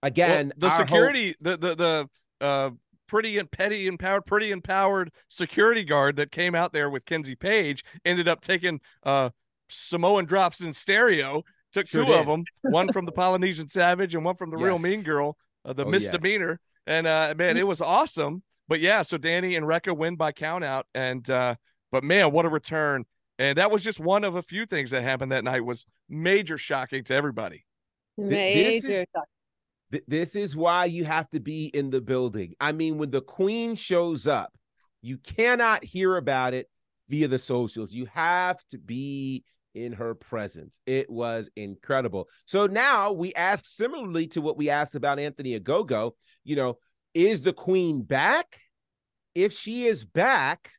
again, Well, the our hope- security, the the the uh pretty and petty empowered, pretty empowered security guard that came out there with Kenzie Paige ended up taking uh Samoan drops in stereo. Took Sure two of them, one from the Polynesian Savage and one from the Real Mean Girl, uh, the Oh, yes. misdemeanor. And uh man, it was awesome. But yeah, so Danny and Reka win by count out. And uh, but man, what a return. And that was just one of a few things that happened that night was major shocking to everybody. this is- Major shock. Th- this is why you have to be in the building. I mean, when the queen shows up, you cannot hear about it via the socials. You have to be in her presence. It was incredible. So now we ask similarly to what we asked about Anthony Ogogo, you know, is the queen back? If she is back,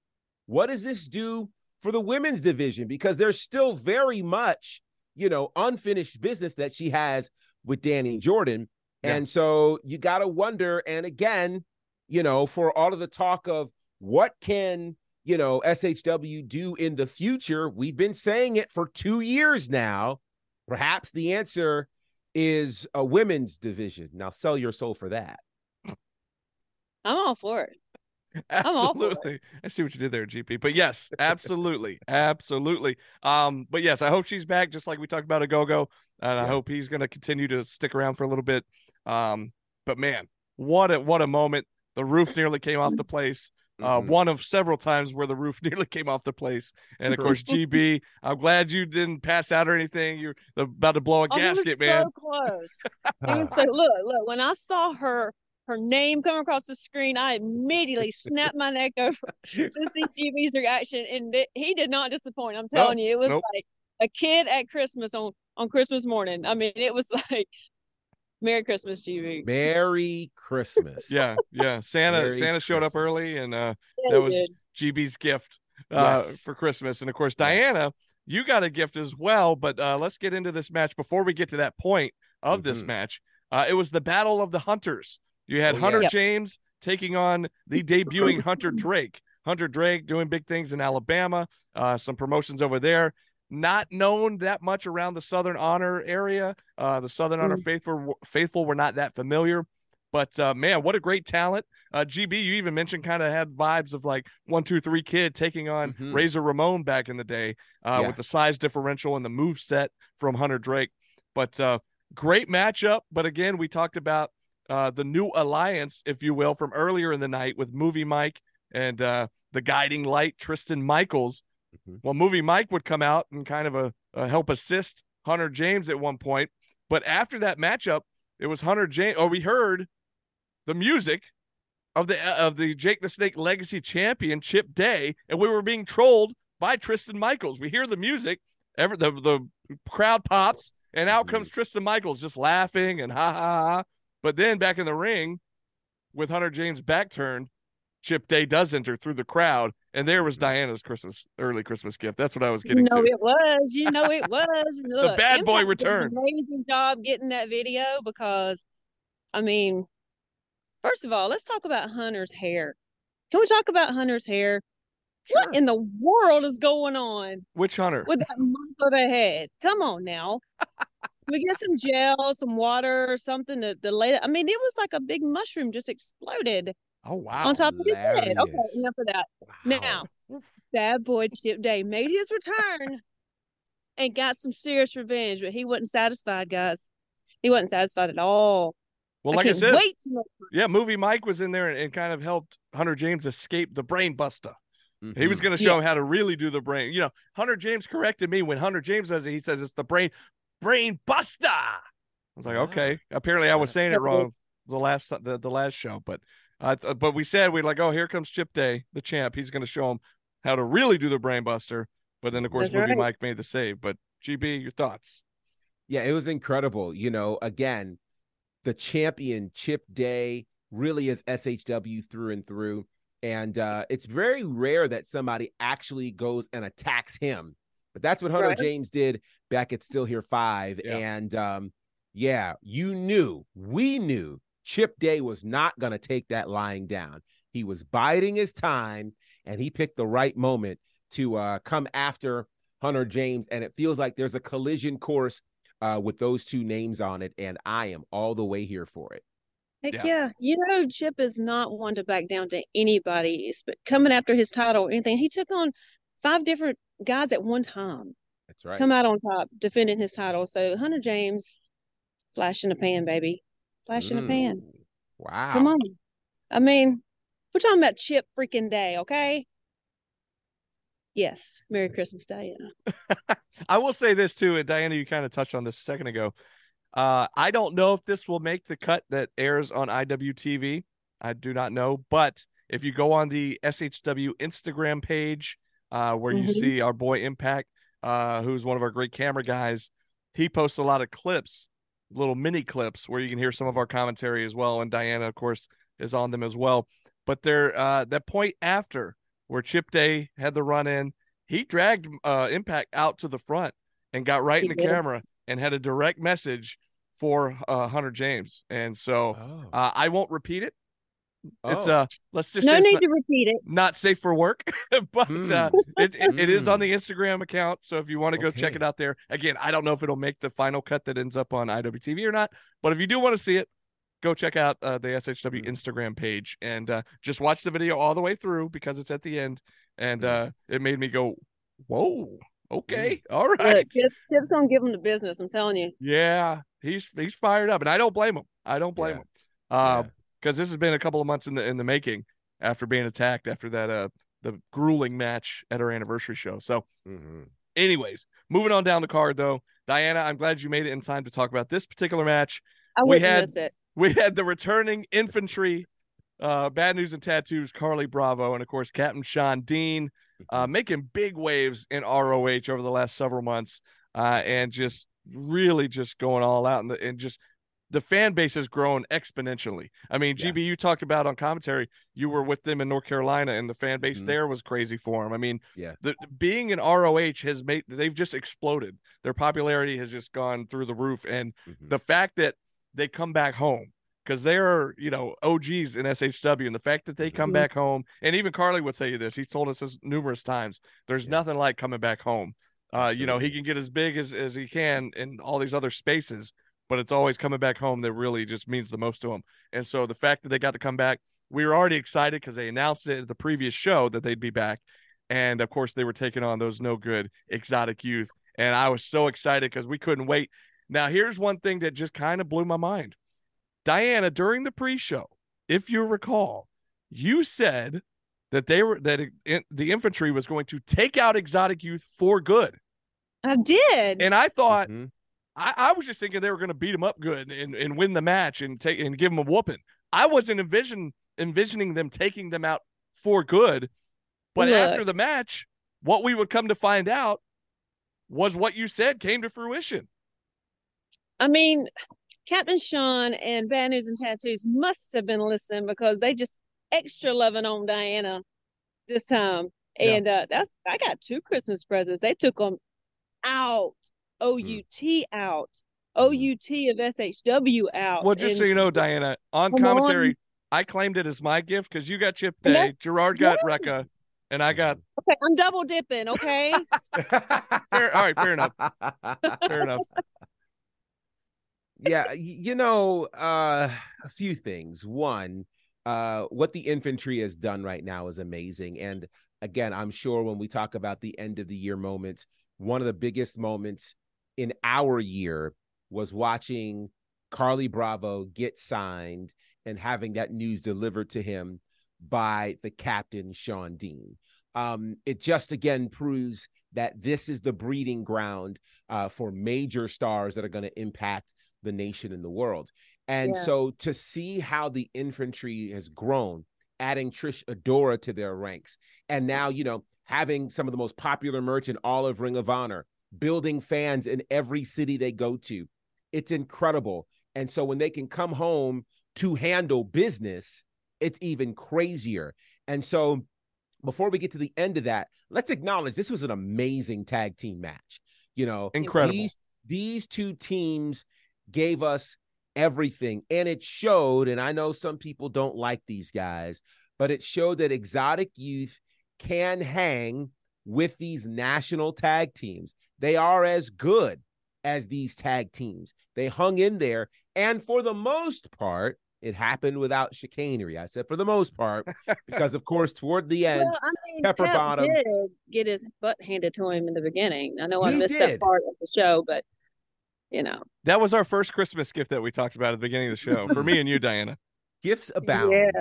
what does this do for the women's division? Because there's still very much, you know, unfinished business that she has with Danny Jordan. Yeah. And so you got to wonder. And again, you know, for all of the talk of what can, you know, SHW do in the future, we've been saying it for two years now. Perhaps the answer is a women's division. Now sell your soul for that. I'm all for it. all for it. Absolutely. I see what you did there, GP. But yes, absolutely. absolutely. Um, but yes, I hope she's back, just like we talked about Ogogo. And I hope he's gonna continue to stick around for a little bit. Um, but man, what a what a moment. The roof nearly came off the place. Uh, Mhm. one of several times where the roof nearly came off the place. And of course, GB, I'm glad you didn't pass out or anything. You're about to blow a Oh, he was gasket, man. so close. He was so look, look. When I saw her her name come across the screen, I immediately snapped my neck over to see GB's reaction, and it, he did not disappoint. I'm telling you, it was nope. like a kid at Christmas on on Christmas morning. I mean, it was like Merry Christmas, GB. Merry Christmas. Yeah, yeah. Santa Merry Santa showed up early and uh Yeah, that was did. GB's gift uh Yes. for Christmas. And of course, Yes. Diana, you got a gift as well, but uh let's get into this match before we get to that point of this Mhm. match. Uh it was the Battle of the Hunters. You had Oh, Hunter yeah. James taking on the debuting Hunter Drake. Hunter Drake doing big things in Alabama, uh some promotions over there. Not known that much around the Southern Honor area. Uh the Southern Honor Mm. faithful faithful were not that familiar. But uh, man, what a great talent! Uh, GB, you even mentioned kind of had vibes of like one, two, three kid taking on Mhm. Razor Ramon back in the day uh, Yeah. with the size differential and the move set from Hunter Drake. But uh, great matchup. But again, we talked about uh, the new alliance, if you will, from earlier in the night with Movie Mike and uh, the guiding light Tristan Michaels. Mhm. Well, Movie Mike would come out and kind of a, a help assist Hunter James at one point. But after that matchup, it was Hunter James. Or oh, we heard the music of the uh, of the Jake the Snake Legacy Champion Chip Day, and we were being trolled by Tristan Michaels. We hear the music, ever the the crowd pops, and out comes mm-hmm. Tristan Michaels just laughing and ha ha ha. But then back in the ring, with Hunter James back turned, Chip Day does enter through the crowd, and there was. Diana's Christmas early Christmas gift. That's what I was You getting know to. it was. You know it was. Look, bad boy Impact did an returned. Amazing job getting that video because, I mean, first of all, let's talk about Hunter's hair. Can we talk about Hunter's hair? Sure. What in the world is going on Which Hunter? with that mop of a head? Come on now. We get some gel, some water, or something to, to lay? I mean, it was like a big mushroom just exploded oh wow. on top of his head. Okay, enough of that. Now, Bad Boy Chip Day made his return and got some serious revenge, but he wasn't satisfied, guys. He wasn't satisfied at all. well, like I, can't said, wait to yeah, movie Mike was in there and, and kind of helped Hunter James escape the brain buster. He was Mhm. going to show Yeah. him how to really do the brain. You know, Hunter James corrected me when Hunter James says it. He says it's the brain brain buster. I was like, Ah. okay. Apparently, I was saying it wrong the last the, the last show, but uh, but we said we're like, oh, here comes Chip Day, the champ. He's going to show him how to really do the brain buster. But then, of course, That's movie right. Mike made the save. But GB, your thoughts? Yeah, it was incredible. You know, again, the champion Chip Day really is SHW through and through. And uh, it's very rare that somebody actually goes and attacks him. But that's what Hunter Right. James did back at Still Here Five. Yeah. And um, yeah, you knew, we knew Chip Day was not going to take that lying down. He was biding his time and he picked the right moment to uh, come after Hunter James. And it feels like there's a collision course uh, with those two names on it. And I am all the way here for it. Heck Yeah. yeah. You know, Chip is not one to back down to anybody, but coming after his title or anything. He took on five different guys at one time, That's right. come out on top, defending his title. So Hunter James, flash in the pan, baby. Flash in the pan. Mm, Wow. Come on. I mean, we're talking about Chip freaking Day, okay? Yes. Merry Christmas, Diana. I will say this too, and Diana, you kind of touched on this a second ago. Uh, I don't know if this will make the cut that airs on IWTV. I do not know, but if you go on the SHW Instagram page, uh, where you Mhm. see our boy Impact, uh, who's one of our great camera guys, he posts a lot of clips, little mini clips where you can hear some of our commentary as well. And Diana, of course, is on them as well. But there, uh, that point after where Chip Day had the run in, he dragged uh, Impact out to the front and got right He in the did. camera and had a direct message for uh, Hunter James. And so Oh. uh, I won't repeat it. It's Oh. uh, let's just No say need not, to repeat it. not safe for work, but Hmm. uh, it, it, it is on Hmm. the Instagram account. So if you want to go check it out there, again, I don't know if it'll make the final cut that ends up on IWTV or not, but if you do want to see it, go check out uh, the SHW Hmm. Instagram page and uh, just watch the video all the way through because it's at the end, and Hmm. uh, it made me go, "Whoa, okay, all right." Look, right." Chip, Chip's gonna give him the business. I'm telling you. Yeah, he's he's fired up, and I don't blame him. I don't blame Yeah. him. Uh, Yeah. Because this has been a couple of months in the in the making after being attacked after that uh the grueling match at our anniversary show. So, Mhm. anyways, moving on down the card though, Diana, I'm glad you made it in time to talk about this particular match. I We had- miss it. We had the returning infantry, uh, Bad News and Tattoos, Carlie Bravo, and of course Captain Shawn Dean, uh, making big waves in ROH over the last several months, uh, and just really just going all out, and, the, and just the fan base has grown exponentially. I mean, Yeah. GB, you talked about on commentary, you were with them in North Carolina, and the fan base Mhm. there was crazy for them. I mean, Yeah. the being an ROH has made they've just exploded. Their popularity has just gone through the roof, and Mhm. the fact that they come back home because they're you know OGs in SHW, and the fact that they come Mhm. back home, and even Carlie would tell you this. He's told us this numerous times. There's Yeah. nothing like coming back home. Uh, you know, he can get as big as as he can in all these other spaces, but it's always coming back home that really just means the most to them. And so the fact that they got to come back, we were already excited because they announced it at the previous show that they'd be back. And of course, they were taking on those no good exotic youth. And I was so excited because we couldn't wait. Now, here's one thing that just kind of blew my mind. Diana, during the pre-show, if you recall, you said that they were that it, the infantry was going to take out exotic youth for good. I did. And I thought Mhm. I, I was just thinking they were going to beat him up good and, and win the match and take and give him a whooping. I wasn't envision envisioning them taking them out for good. But Look. after the match, what we would come to find out was what you said came to fruition. I mean, Captain Shawn and Bad News and Tattoos must have been listening because they just extra loving on Diana this time. Yeah. And uh that's I got two Christmas presents. They took them out. O U T out. O U T of SHW out. Well, just so you know, Diana, on Come on. commentary, I claimed it as my gift because you got Chip And Day, that- Gerard got Yeah. Reka, and I got Okay, I'm double dipping, okay? fair. All right, fair enough. Fair enough. yeah you know uh a few things one uh what the infantry has done right now is amazing and again i'm sure when we talk about the end of the year moments one of the biggest moments in our year was watching carlie bravo get signed and having that news delivered to him by the captain shawn dean um it just again proves that this is the breeding ground uh, for major stars that are going to impact the nation and the world. And Yeah. so to see how the infantry has grown, adding Trish Adora to their ranks, and now, you know, having some of the most popular merch in all of Ring of Honor, building fans in every city they go to, it's incredible. And so when they can come home to handle business, it's even crazier. And so before we get to the end of that, let's acknowledge this was an amazing tag team match. You know, Incredible. these these two teams gave us everything and it showed and i know some people don't like these guys but it showed that exotic youth can hang with these national tag teams they are as good as these tag teams they hung in there and for the most part it happened without chicanery i said for the most part because of course toward the end well, I mean, Pepper Pep Bottom. did get his butt handed to him in the beginning. I know I missed did. that part of the show, but you know, That was our first Christmas gift that we talked about at the beginning of the show for me and you, Diana. gifts abound Yeah.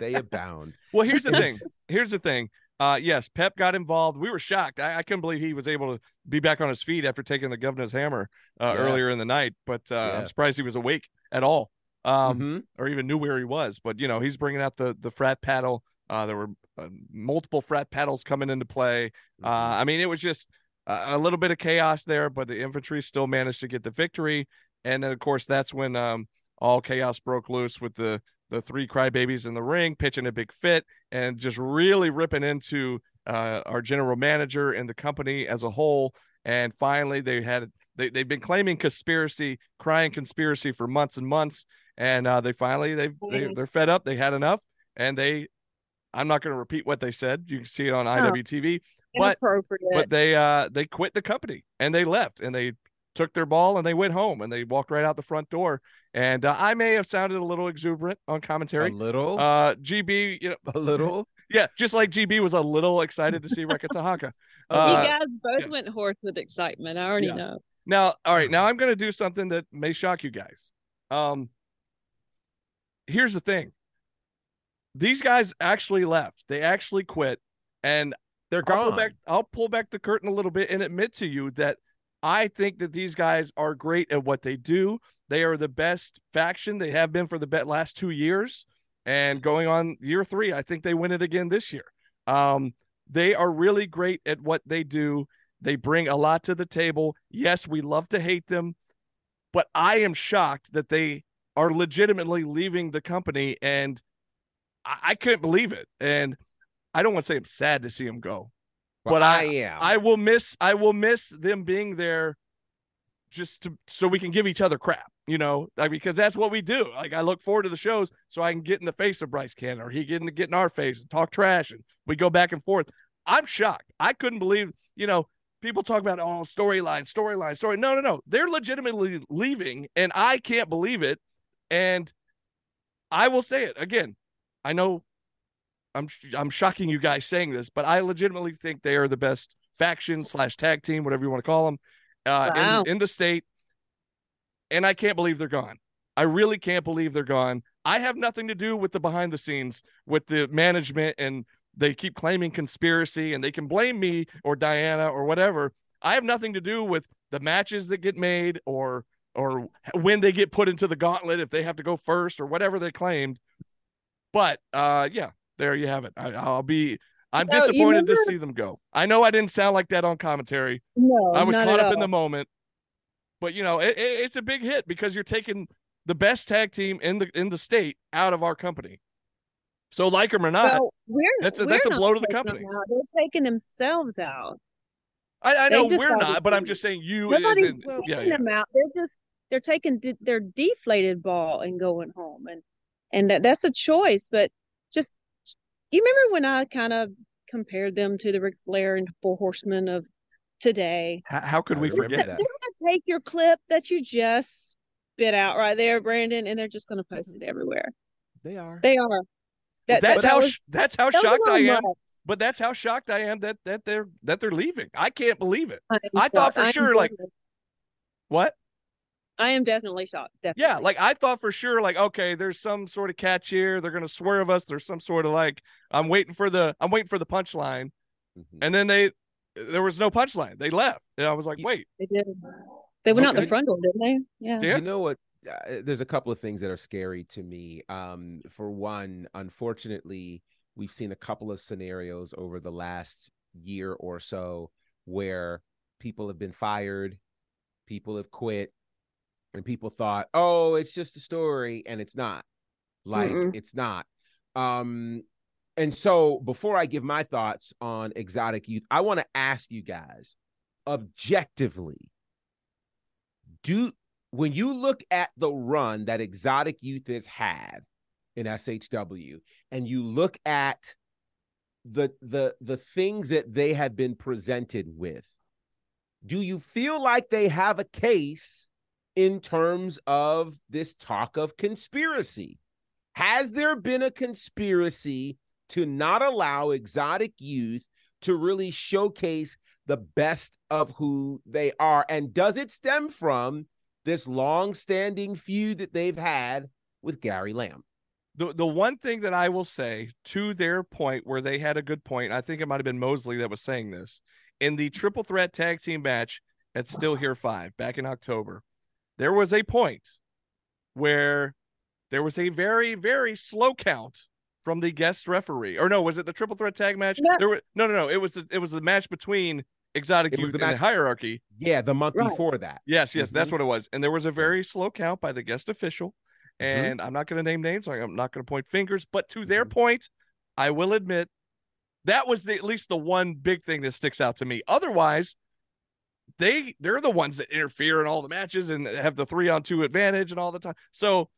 they abound Well, here's the thing. Here's the thing. Uh, yes, Pep got involved. We were shocked. I, I couldn't believe he was able to be back on his feet after taking the governor's hammer uh, Yeah. earlier in the night. But uh, Yeah. I'm surprised he was awake at all, um, Mhm. or even knew where he was. But you know, he's bringing out the the frat paddle. Uh, there were uh, multiple frat paddles coming into play. Uh, Mhm. I mean, it was just a, a little bit of chaos there, but the infantry still managed to get the victory. And then, of course, that's when um, all chaos broke loose with the the three crybabies in the ring pitching a big fit and just really ripping into uh, our general manager and the company as a whole. And finally, they had they they've been claiming conspiracy, crying conspiracy for months and months, and uh, they finally they they Mhm. they're fed up. They had enough, and they. I'm not going to repeat what they said. You can see it on Oh. IWTV, but but they uh they quit the company and they left and they took their ball and they went home and they walked right out the front door. And uh, I may have sounded a little exuberant on commentary. a little Uh, GB, you know, a little yeah, just like GB was a little excited to see Reka Tehaka. Uh, you guys both yeah. went hoarse with excitement. I already Yeah. know. Now, all right, now I'm going to do something that may shock you guys. Um, here's the thing: these guys actually left. They actually quit, and They're I'll pull gone. back. I'll pull back the curtain a little bit and admit to you that I think that these guys are great at what they do. They are the best faction. They have been for the last two years, and going on year three, I think they win it again this year. Um, they are really great at what they do. They bring a lot to the table. Yes, we love to hate them, but I am shocked that they are legitimately leaving the company, and I, I couldn't believe it. And I don't want to say I'm sad to see them go, but I, I- am. I will miss I will miss them being there just to so we can give each other crap, you know, like, because that's what we do. Like I look forward to the shows so I can get in the face of Bryce Cannon or he getting to get in our face and talk trash and we go back and forth. I'm shocked. I couldn't believe, you know, people talk about oh storyline, storyline, story. No, no, no. They're legitimately leaving and I can't believe it. And I will say it again. I know I'm I'm shocking you guys saying this, but I legitimately think they are the best faction slash tag team, whatever you want to call them, uh, Wow. in in the state. And I can't believe they're gone. I really can't believe they're gone. I have nothing to do with the behind the scenes with the management, and they keep claiming conspiracy, and they can blame me or Diana or whatever. I have nothing to do with the matches that get made or or when they get put into the gauntlet if they have to go first or whatever they claimed. But uh, yeah, there you have it. I, I'll be. I'm No, disappointed to see them go. I know I didn't sound like that on commentary. No, I was caught up in the moment, but you know, it, it- it's a big hit because you're taking the best tag team in the in the state out of our company. So like them or not, Well, we're That's a- that's a blow to the company. They're taking themselves out. I, I know we're not, but I'm just saying you Nobody's in well, yeah, yeah. them out. They're just they're taking de- their deflated ball and going home, and and that, that's a choice. But just you remember when I kind of compared them to the Ric Flair and Four Horsemen of today? How, how could we forget? that. They're gonna take your clip that you just spit out right there, Brandon, and they're just gonna post it everywhere. They are. They are. That, that's that, how that was, that's how that shocked I am. much. But that's how shocked I am that that they're that they're leaving. I can't believe it. I, am I thought for I am sure, like- definitely- What? I am definitely shocked. Definitely. Yeah, like I thought for sure, like, okay, there's some sort of catch here. They're gonna swerve us. There's some sort of like I'm waiting for the I'm waiting for the punchline. Mhm. And then they there was no punchline. They left. And I was like, wait, They did. They went out the front door, didn't they? Yeah. Yeah. You know what? Uh, there's a couple of things that are scary to me. Um, for one, unfortunately, we've seen a couple of scenarios over the last year or so where people have been fired, people have quit, and people thought, "Oh, it's just a story," and it's not. Like Mm-mm. it's not. Um, and so before I give my thoughts on exotic youth, I want to ask you guys objectively do when you look at the run that exotic youth has had in SHW and you look at the the the things that they have been presented with do you feel like they have a case in terms of this talk of conspiracy has there been a conspiracy to not allow exotic youth to really showcase the best of who they are and does it stem from this long-standing feud that they've had with Gary Lamb the the one thing that I will say to their point where they had a good point, I think it might have been Mosley that was saying this in the triple threat tag team match at Still Here Five back in October. There was a point where there was a very very slow count from the guest referee, or no, was it the triple threat tag match? No. There were no no no. It was the, it was the match between Exotic Youth the and match- the Hierarchy. yeah the month Right. before that Yes, yes, that's Mhm. what it was. And there was a very slow count by the guest official. Mhm. And I'm not going to name names. I'm not going to point fingers. But to their Mhm. point, I will admit that was the, at least the one big thing that sticks out to me. Otherwise, they they're the ones that interfere in all the matches and have the three on two advantage and all the time. So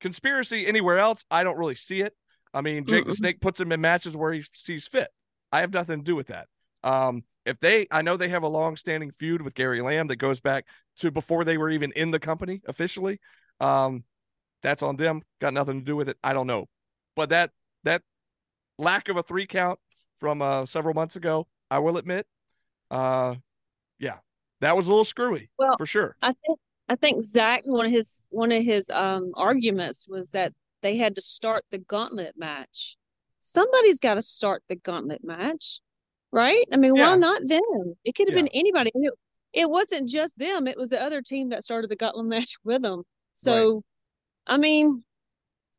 conspiracy anywhere else, I don't really see it. I mean, Jake the Mm-mm. Snake puts him in matches where he sees fit. I have nothing to do with that. Um, if they, I know they have a long-standing feud with Gary Lamb that goes back to before they were even in the company officially. Um, that's on them. Got nothing to do with it. I don't know, but that that lack of a three count from uh, several months ago, I will admit, uh, yeah, that was a little screwy Well, for sure. I think I think Zach one of his one of his um arguments was that they had to start the gauntlet match. Somebody's got to start the gauntlet match, right? I mean, Yeah. why not them? It could have Yeah. been anybody. It, it wasn't just them, it was the other team that started the gauntlet match with them. So, I mean,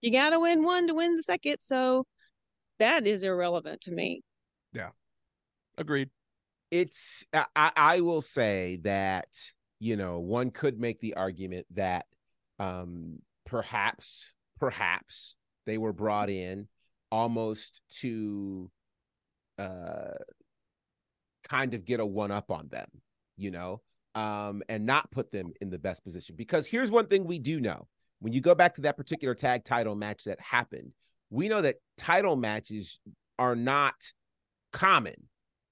you got to win one to win the second. So, that is irrelevant to me. Yeah, agreed. It's I, I will say that you know one could make the argument that um perhaps perhaps they were brought in almost to uh kind of get a one up on them you know um and not put them in the best position. Because here's one thing we do know. When you go back to that particular tag title match that happened we know that title matches are not common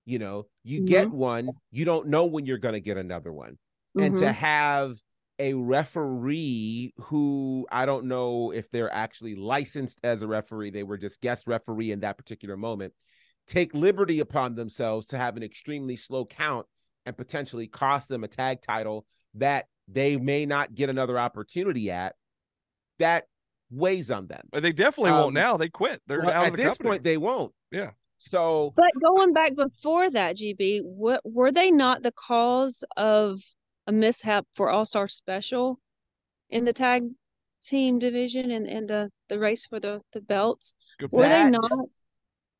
you know you get one you don't know when you're going to get another one and to Mhm. have a referee who I don't know if they're actually licensed as a referee, they were just guest referee in that particular moment, take liberty upon themselves to have an extremely slow count and potentially cost them a tag title that they may not get another opportunity at. That weighs on them. But they definitely Um, won't now. They quit. They're Well, out at of the this company. point, they won't. Yeah. So But going back before that, GB, what were they not the cause of a mishap for All Star Special in the tag team division and, and the, the race for the, the belts? Good Were they not?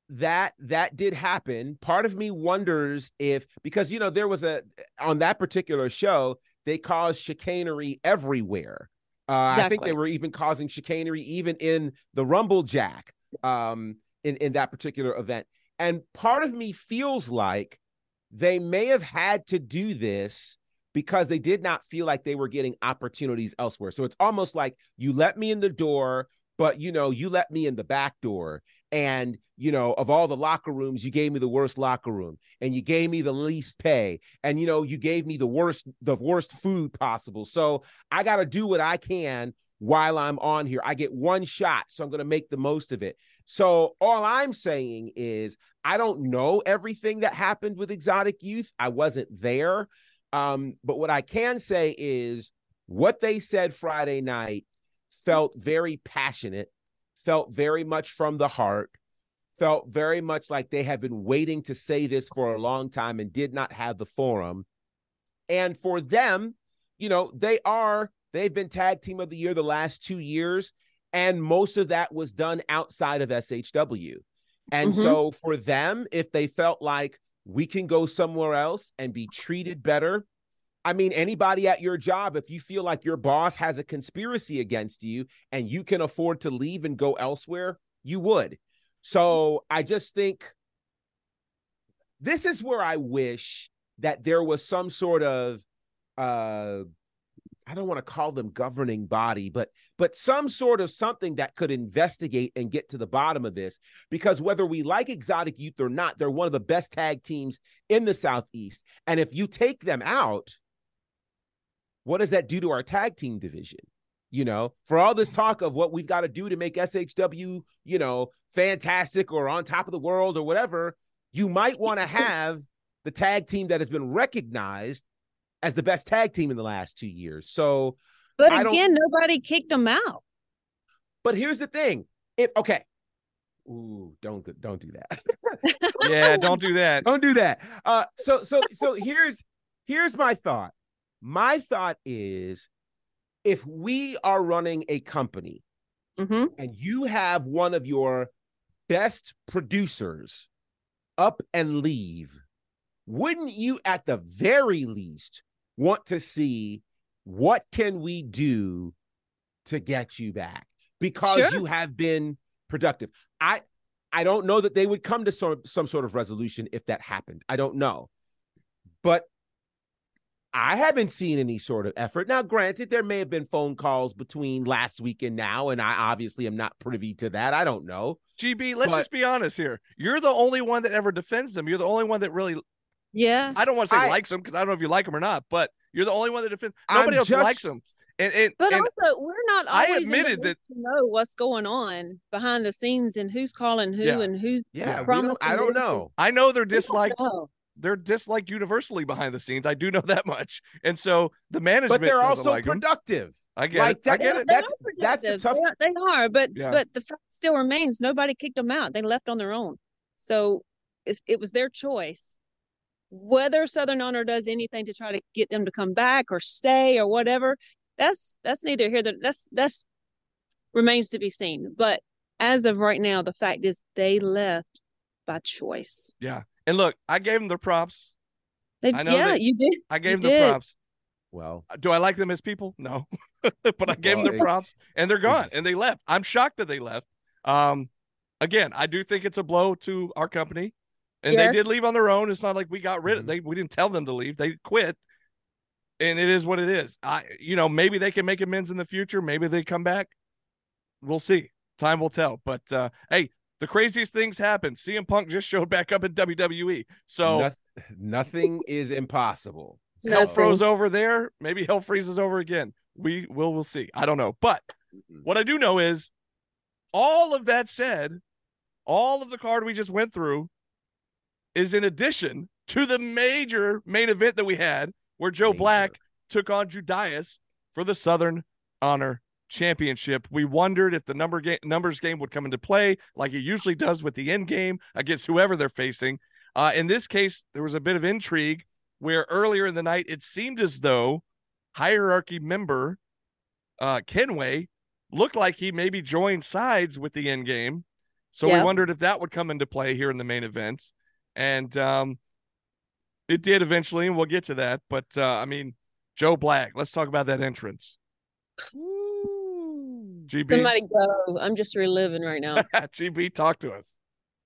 that that did happen part of me wonders if because you know there was a on that particular show they caused chicanery everywhere uh i think they were even causing chicanery even in the rumble jack um in in that particular event. And part of me feels like they may have had to do this because they did not feel like they were getting opportunities elsewhere. So it's almost like you let me in the door but you know you let me in the back door. And you know of all the locker rooms you gave me the worst locker room and you gave me the least pay. And you know you gave me the worst the worst food possible. So i got to do what i can while i'm on here. I get one shot so i'm going to make the most of it so all i'm saying is i don't know everything that happened with exotic youth i wasn't there um but what i can say is what they said friday night felt very passionate felt very much from the heart, felt very much like they had been waiting to say this for a long time and did not have the forum. And for them, you know, they are, they've been tag team of the year the last two years. And most of that was done outside of SHW. And Mhm. so for them, if they felt like we can go somewhere else and be treated better, I mean, anybody at your job, if you feel like your boss has a conspiracy against you and you can afford to leave and go elsewhere, you would. So I just think this is where I wish that there was some sort of uh I don't want to call them governing body, but but some sort of something that could investigate and get to the bottom of this. Because whether we like exotic youth or not, they're one of the best tag teams in the southeast. And if you take them out, what does that do to our tag team division? You know, for all this talk of what we've got to do to make SHW, you know, fantastic or on top of the world or whatever, you might want to have the tag team that has been recognized as the best tag team in the last two years. So, But I don't- again, nobody kicked them out. but here's the thing: if okay, ooh, don't don't do that. yeah, don't do that. don't do that. Uh, so so so here's here's my thought. My thought is, if we are running a company hmm and you have one of your best producers up and leave, wouldn't you at the very least want to see what can we do to get you back because Sure. you have been productive. I I don't know that they would come to some some sort of resolution if that happened. I don't know. But I haven't seen any sort of effort. Now, granted, there may have been phone calls between last week and now, and I obviously am not privy to that. I don't know. GB, let's But- just be honest here. You're the only one that ever defends them. You're the only one that really, Yeah. I don't want to say I- likes them because I don't know if you like them or not, but you're the only one that defends. I'm Nobody else just- likes them. And, and, But and also, we're not I always in the admitted that to know what's going on behind the scenes and who's calling who Yeah. and who's Yeah, we don't, I don't this and- know. I know they're disliked. know. they're disliked universally behind the scenes. I do know that much. And so the management, but they're also like 'em. productive. I get like it. I that- get it. They That's- that's the tough- They are, they are, but Yeah. but the fact still remains nobody kicked them out. They left on their own, so it's, it was their choice. Whether Southern Honor does anything to try to get them to come back or stay or whatever, that's that's neither here. That that's that's remains to be seen. But as of right now, the fact is they left by choice. Yeah. And look, I gave them the props. They, I know yeah, that- you did. I You gave them the props. Well, Do I like them as people? No. but I gave Well, them their props and they're gone and they left. I'm shocked that they left. Um again, I do think it's a blow to our company. And they did leave on their own. It's not like we got rid of Mhm. they we didn't tell them to leave. They quit. And it is what it is. I you know, maybe they can make amends in the future. Maybe they come back. We'll see. Time will tell. But uh hey, the craziest things happen. CM Punk just showed back up in WWE. So noth- nothing is impossible. hell froze over there. Maybe hell freezes over again. We will we'll see. I don't know. But what I do know is all of that said, all of the card we just went through is in addition to the major main event that we had where Joe Major. Black took on Judais for the Southern Honor Championship. We wondered if the number game numbers game would come into play like it usually does with the end game against whoever they're facing. Uh, in this case, there was a bit of intrigue where earlier in the night it seemed as though hierarchy member uh, Kenway looked like he maybe joined sides with the end game. So we wondered if that would come into play here in the main event. And um, it did eventually, and we'll get to that. But uh, I mean, Joe Black, let's talk about that entrance. GB, Somebody go. I'm just reliving right now. GB, talk to us.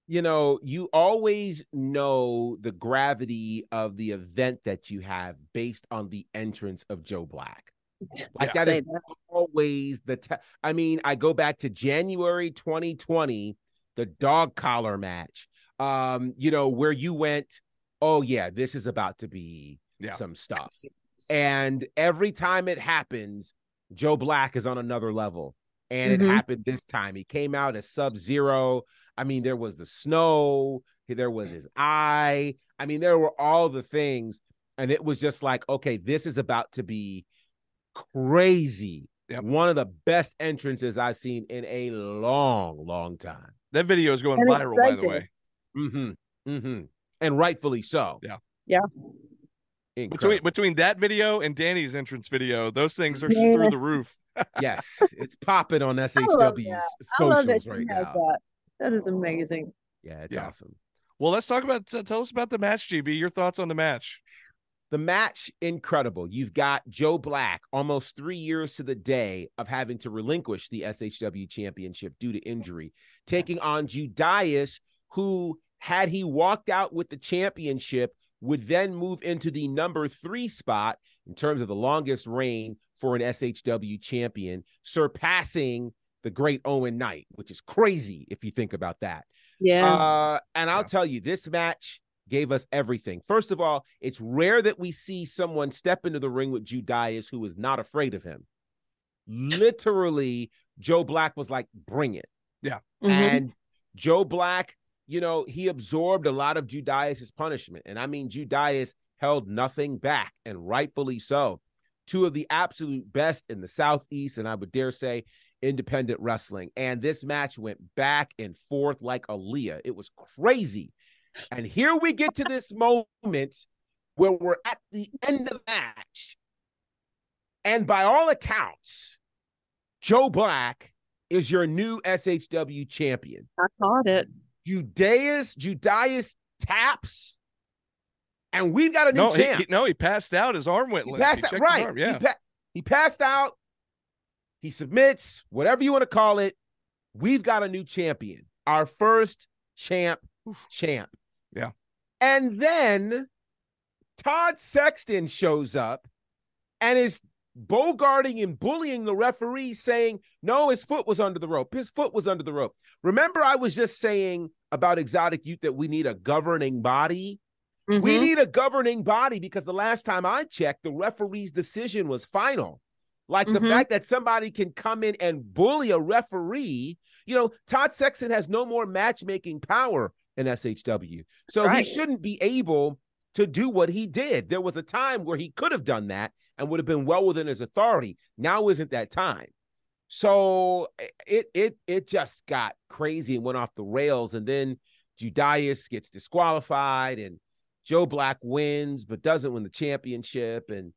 you know, you always know the gravity of the event that you have based on the entrance of Joe Black. Like Yeah. that is that. always the te- I mean, I go back to January 2020, the dog collar match. Um, you know, where you went, oh yeah, this is about to be Yeah. some stuff. And every time it happens, Joe Black is on another level. And it Mhm. happened this time. He came out as Sub Zero. I mean, there was the snow, there was his eye. I mean, there were all the things. And it was just like, okay, this is about to be crazy. Yep. One of the best entrances I've seen in a long, long time. That video is going And viral, by the way. Mm-hmm. Mm-hmm. And rightfully so. Yeah. Yeah. Between Incredible. between that video and Danny's entrance video, those things are Yeah. through the roof. yes, it's popping on love SHW's. I love that socials she right now. that. That is amazing. Yeah, it's Yeah. awesome. Well, let's talk about uh, tell us about the match, GB. Your thoughts on the match? The match, incredible. You've got Joe Black, almost three years to the day of having to relinquish the SHW championship due to injury, taking on Judais, who, had he walked out with the championship, would then move into the number three spot in terms of the longest reign for an SHW champion, surpassing the great Owen Knight, which is crazy if you think about that. Yeah. Uh, and I'll Yeah. tell you, this match gave us everything. First of all, it's rare that we see someone step into the ring with Judas who is not afraid of him. Literally, Joe Black was like, bring it. Mhm. And Joe Black, you know, he absorbed a lot of Judais's punishment. And I mean, Judais held nothing back, and rightfully so. Two of the absolute best in the Southeast, and I would dare say independent wrestling. And this match went back and forth like Aaliyah. It was crazy. And here we get to this moment where we're at the end of the match. And by all accounts, Joe Black is your new SHW champion. I caught it. Judais, Judais taps, and we've got a new No, he, champ. he- no, he passed out. His arm went He limp. passed He out, right? arm, Yeah. He, pa- he passed out. He submits, whatever you want to call it. We've got a new champion, our first champ, champ. Yeah. And then Todd Sexton shows up and is bogarting and bullying the referee, saying, No, his foot was under the rope. His foot was under the rope. Remember, I was just saying about exotic youth that we need a governing body. We Mhm. need a governing body because the last time I checked, the referee's decision was final. Like the Mhm. fact that somebody can come in and bully a referee, you know, Todd Sexton has no more matchmaking power in SHW. So right. he shouldn't be able to do what he did. There was a time where he could have done that and would have been well within his authority. Now isn't that time. So it it it just got crazy and went off the rails. And then Judais gets disqualified and Joe Black wins, but doesn't win the championship. And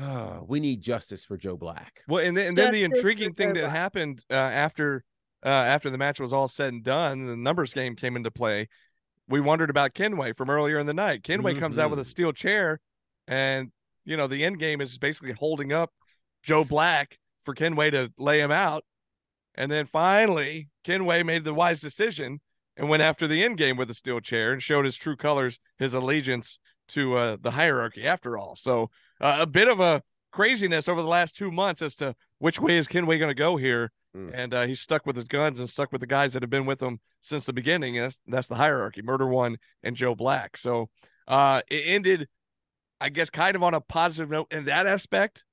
uh, we need justice for Joe Black. Well, and then, and then the intriguing thing that happened uh, after uh, after the match was all said and done, the numbers game came into play. We wondered about Kenway from earlier in the night. Kenway comes out with a Mhm. steel chair, and you know the end game is basically holding up Joe Black for Kenway to lay him out, and then finally Kenway made the wise decision and went after the end game with a steel chair and showed his true colors, his allegiance to uh, the hierarchy. After all, so uh, a bit of a craziness over the last two months as to which way is Kenway going to go here. Mm. And uh, he's stuck with his guns and stuck with the guys that have been with him since the beginning. And that's, that's the hierarchy Murder One and Joe Black. So uh, it ended, I guess, kind of on a positive note in that aspect.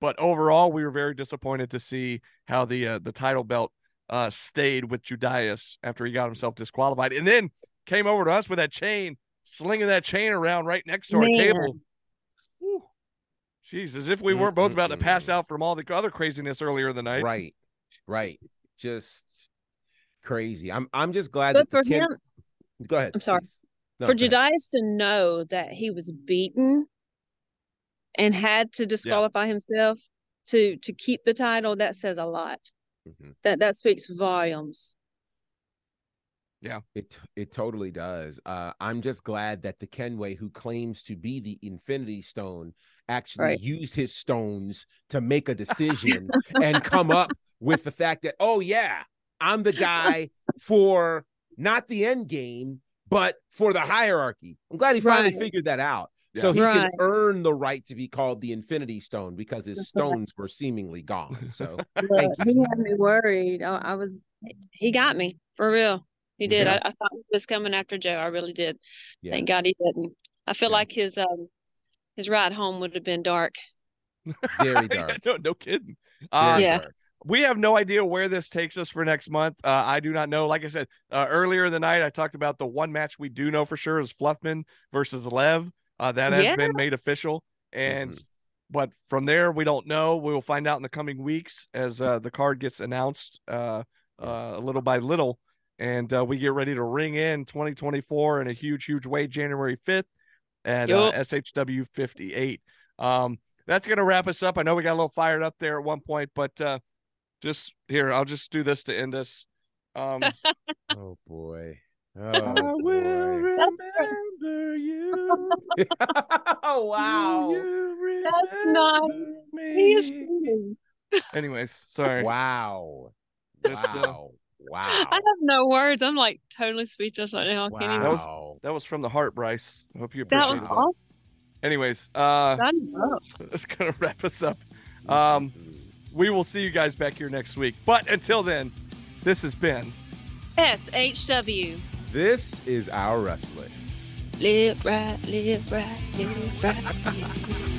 But overall, we were very disappointed to see how the uh, the title belt uh, stayed with Judas after he got himself disqualified, and then came over to us with that chain, slinging that chain around right next to our Man. table. Whew. Jeez, as if we weren't both about to pass out from all the other craziness earlier in the night. Right, right. Just crazy. I'm I'm just glad But that for the Ken- him, Go ahead. I'm sorry. No, for go ahead. Judais to know that he was beaten and had to disqualify himself to to keep the title, that says a lot. Mhm. That that speaks volumes. Yeah. It it totally does. Uh, I'm just glad that the Kenway, who claims to be the Infinity Stone, actually Right. used his stones to make a decision and come up with the fact that, oh yeah, I'm the guy for not the end game, but for the hierarchy. I'm glad he finally Right. figured that out. So Yeah. he can earn the right to be called the Infinity Stone because his stones were seemingly gone. So Look, Thank he had me worried. I, I was he got me for real. He did. Yeah. I, I thought he was coming after Joe. I really did. yeah. Thank God he didn't. I feel Yeah. like his um his ride home would have been dark. very Yeah, dark. no, no kidding. Uh, Yeah. dark. we have no idea where this takes us for next month. Uh, I do not know. Like I said uh, earlier in the night, I talked about the one match we do know for sure is Fluffman versus Lev. Uh, that has Yeah. been made official, and Mhm. but from there we don't know. We will find out in the coming weeks as uh, the card gets announced uh, uh, little by little, and uh, we get ready to ring in 2024 in a huge, huge way, January 5th at uh, SHW 58. Um, that's gonna wrap us up. I know we got a little fired up there at one point, but uh, just here, I'll just do this to end us. Um, Oh boy. I Oh, will. That's remember you. oh wow. You That's not- remember He is me? singing. Anyways, sorry. Wow. That's, uh, Wow. Wow. I have no words. I'm like totally speechless right now. I can't even. That was- That was from the heart, Bryce. I hope you appreciate That was that. awesome. Anyways, uh, I that's gonna wrap us up. Um, we will see you guys back here next week. But until then, this has been SHW. This is our wrestling. Live right, live right, live right.